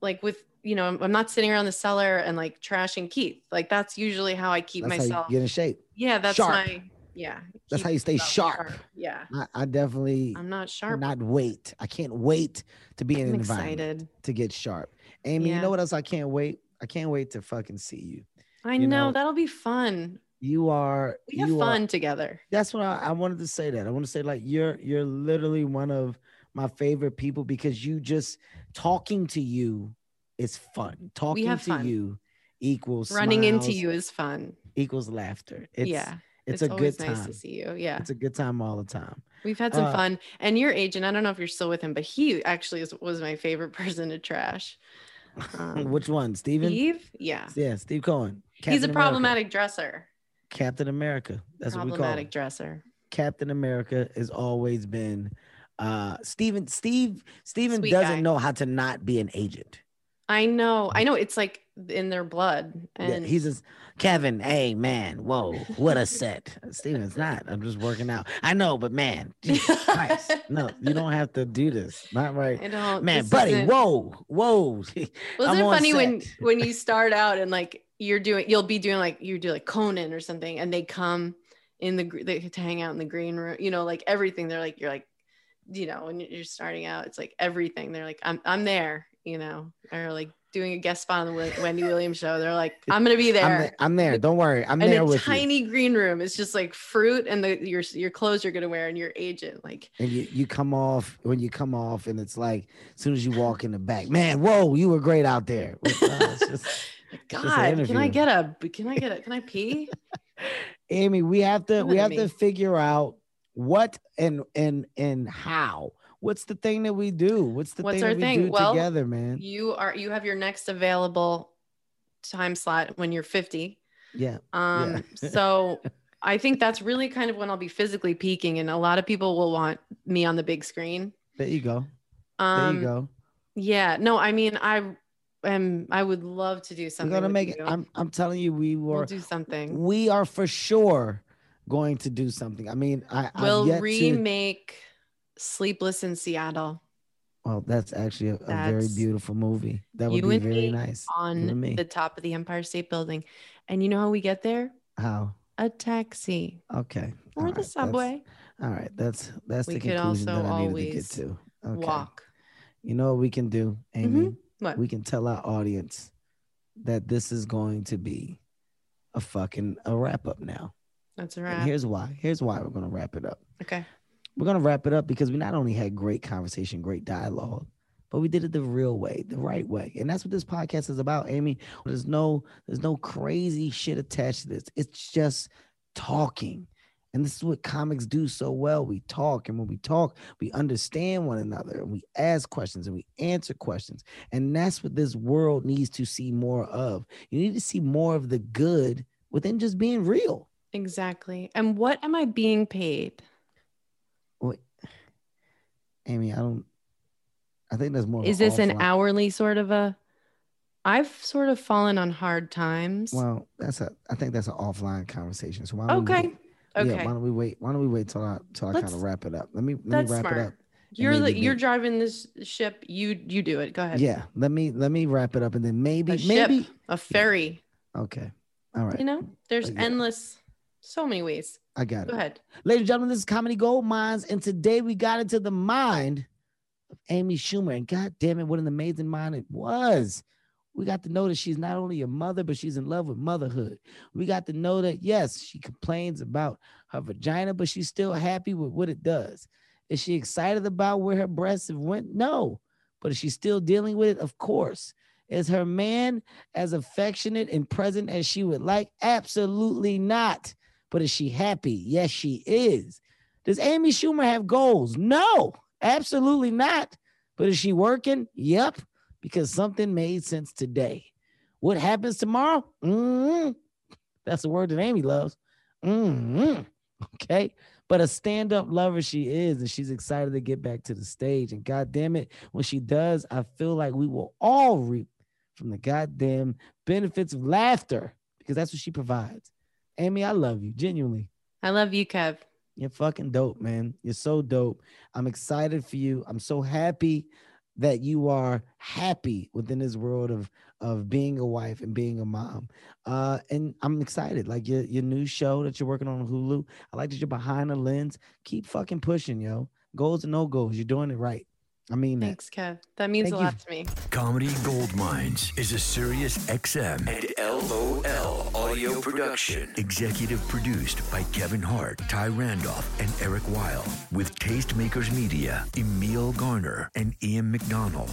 Speaker 4: like with you know I'm, I'm not sitting around the cellar and like trashing Keith like that's usually how I keep
Speaker 3: That's
Speaker 4: myself
Speaker 3: get in shape.
Speaker 4: yeah that's
Speaker 3: sharp.
Speaker 4: my yeah
Speaker 3: That's how you stay
Speaker 4: myself
Speaker 3: sharp.
Speaker 4: yeah
Speaker 3: I, I definitely
Speaker 4: I'm not sharp
Speaker 3: not wait. I can't wait to be in an environment.
Speaker 4: excited
Speaker 3: to get sharp. Amy, you know what else I can't wait? I can't wait to fucking see you.
Speaker 4: I
Speaker 3: you
Speaker 4: know,
Speaker 3: know,
Speaker 4: that'll be fun
Speaker 3: You are
Speaker 4: we have
Speaker 3: you are-
Speaker 4: fun together
Speaker 3: that's what I, I wanted to say that. I want to say like you're you're literally one of my favorite people because you just talking to you is fun. Talking to
Speaker 4: fun.
Speaker 3: you equals
Speaker 4: running into you is fun
Speaker 3: equals laughter. It's
Speaker 4: yeah
Speaker 3: it's, a good time.
Speaker 4: nice to see you yeah
Speaker 3: It's a good time all the time.
Speaker 4: We've had some
Speaker 3: Uh,
Speaker 4: fun. And your agent, I don't know if you're still with him, but he actually is, was my favorite [LAUGHS] person to trash. [LAUGHS] Um,
Speaker 3: Which one, Steven?
Speaker 4: Steve? Yeah.
Speaker 3: Yeah, Steve Cohen.
Speaker 4: He's
Speaker 3: Captain
Speaker 4: a
Speaker 3: America.
Speaker 4: problematic dresser.
Speaker 3: Captain America. That's what we call
Speaker 4: problematic dresser.
Speaker 3: Captain America has always been uh Steven Steve Steven
Speaker 4: Sweet
Speaker 3: doesn't
Speaker 4: guy.
Speaker 3: know how to not be an agent.
Speaker 4: I know. I know it's like in their blood.
Speaker 3: Yeah,
Speaker 4: And
Speaker 3: he's just Kevin, hey man, whoa, what a set. Steven's not. I'm just working out. I know, but man, Jesus Christ. [LAUGHS] No, you don't have to do this. Not right.
Speaker 4: I don't
Speaker 3: Man, buddy,
Speaker 4: isn't-
Speaker 3: whoa, whoa.
Speaker 4: Wasn't [LAUGHS] it funny when when you start out and like you're doing you'll be doing like you do like Conan or something and they come in the they to hang out in the green room, you know, like everything. They're like you're like, you know, when you're starting out, it's like everything. They're like, I'm I'm there, you know, or like doing a guest spot on the Wendy Williams show. They're like, I'm gonna be
Speaker 3: I'm,
Speaker 4: there.
Speaker 3: there. I'm there. Don't worry. I'm
Speaker 4: and
Speaker 3: there
Speaker 4: a
Speaker 3: with you.
Speaker 4: tiny green room it's just like fruit and the your your clothes you're gonna wear and your agent like
Speaker 3: And you, you come off when you come off, and it's like as soon as you walk in the back, man, whoa, you were great out there. Oh, [LAUGHS] It's, it's just- just an
Speaker 4: God, can I get a can I get a can I pee? [LAUGHS]
Speaker 3: Amy, we have to we have to figure out what and and and how. What's the thing that we do? What's the
Speaker 4: What's
Speaker 3: thing
Speaker 4: our
Speaker 3: we
Speaker 4: thing?
Speaker 3: do
Speaker 4: Well,
Speaker 3: together, man?
Speaker 4: you are you have your next available time slot when you're 50
Speaker 3: Yeah.
Speaker 4: um [LAUGHS] so i think that's really kind of when i'll be physically peaking and a lot of people will want me on the big screen
Speaker 3: There you go. There
Speaker 4: um
Speaker 3: you go.
Speaker 4: yeah no i mean i am i would love to do
Speaker 3: We're
Speaker 4: something
Speaker 3: gonna
Speaker 4: with
Speaker 3: make it. I'm I'm telling you, we
Speaker 4: we'll
Speaker 3: were
Speaker 4: do something
Speaker 3: we are for sure going to do something. I mean, I
Speaker 4: we'll
Speaker 3: yet to-
Speaker 4: remake sleepless in seattle
Speaker 3: Well, that's actually a, a very beautiful movie. That would
Speaker 4: you
Speaker 3: be
Speaker 4: and
Speaker 3: very nice. You and
Speaker 4: on the top of the empire state building and you know how we get there
Speaker 3: How?
Speaker 4: a taxi
Speaker 3: Okay.
Speaker 4: or
Speaker 3: All
Speaker 4: the
Speaker 3: right, that's-
Speaker 4: subway
Speaker 3: All right. That's that's
Speaker 4: We
Speaker 3: the
Speaker 4: could
Speaker 3: conclusion
Speaker 4: also
Speaker 3: that I needed to get to. Okay.
Speaker 4: walk
Speaker 3: You know what we can do, Amy?
Speaker 4: Mhm. What?
Speaker 3: We can tell our audience that this is going to be a fucking a wrap up now.
Speaker 4: that's a
Speaker 3: And here's why. Here's why we're gonna wrap it up.
Speaker 4: okay
Speaker 3: We're gonna wrap it up because we not only had great conversation, great dialogue, but we did it the real way, the right way. And that's what this podcast is about, Amy. There's no there's no crazy shit attached to this. It's just talking. And this is what comics do so well. We talk, and when we talk, we understand one another, and we ask questions and we answer questions. And that's what this world needs to see more of. You need to see more of the good within just being real.
Speaker 4: Exactly. And what am I being paid?
Speaker 3: Wait, Amy, I don't. I think that's more.
Speaker 4: Is this an hourly sort of a? I've sort of fallen on hard times.
Speaker 3: Well, that's a. I think that's an offline conversation. So why don't we
Speaker 4: okay.
Speaker 3: Yeah, why don't we wait? Why don't we wait till I till I kind of wrap it up? Let me let me wrap
Speaker 4: smart.
Speaker 3: it up.
Speaker 4: You're the, you're driving this ship. You you do it. Go ahead.
Speaker 3: Yeah, let me let me wrap it up and then maybe
Speaker 4: A ship,
Speaker 3: maybe
Speaker 4: a ferry.
Speaker 3: okay. All right.
Speaker 4: You know, there's
Speaker 3: yeah.
Speaker 4: endless, so many ways.
Speaker 3: I got it.
Speaker 4: Go ahead.
Speaker 3: Ladies and gentlemen, this is Comedy Gold Minds, and today we got into the mind of Amy Schumer. And god damn it, what an amazing mind it was. We got to know that she's not only a mother, but she's in love with motherhood. We got to know that, yes, she complains about her vagina, but she's still happy with what it does. Is she excited about where her breasts have went? No. But is she still dealing with it? Of course. Is her man as affectionate and present as she would like? Absolutely not. But is she happy? Yes, she is. Does Amy Schumer have goals? No, absolutely not. But is she working? Yep, because something made sense today. What happens tomorrow? Mm, that's a word that Amy loves. Mm, okay. But a stand up lover she is, and she's excited to get back to the stage. And God damn it, when she does, I feel like we will all reap from the goddamn benefits of laughter because that's what she provides. Amy, I love you genuinely.
Speaker 4: I love you, Kev.
Speaker 3: You're fucking dope, man. You're so dope. I'm excited for you. I'm so happy that you are happy within this world of of being a wife and being a mom. Uh, and I'm excited. Like your your new show that you're working on Hulu. I like that you're behind the lens. Keep fucking pushing, yo. Goals and no goals. You're doing it right. I mean that.
Speaker 4: Thanks, Kev. That means
Speaker 3: Thank
Speaker 4: a
Speaker 3: you.
Speaker 4: lot to me.
Speaker 2: Comedy Gold Minds is a Sirius XM and LOL audio production. Executive produced by Kevin Hart, Ty Randolph, and Eric Weil. With Tastemakers Media, Emil Garner, and Ian McDonald.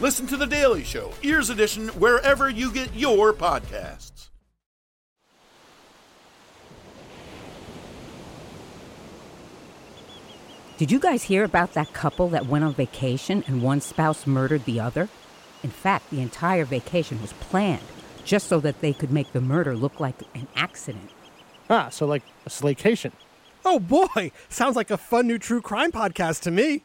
Speaker 6: Listen to The Daily Show, Ears Edition, wherever you get your podcasts.
Speaker 7: Did you guys hear about that couple that went on vacation and one spouse murdered the other? In fact, the entire vacation was planned just so that they could make the murder look like an accident.
Speaker 8: Ah, so like a slaycation.
Speaker 9: Oh boy, sounds like a fun new true crime podcast to me.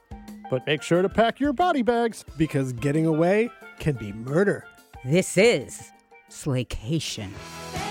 Speaker 8: But make sure to pack your body bags.
Speaker 9: Because getting away can be murder.
Speaker 7: This is Slaycation.
Speaker 10: Baby,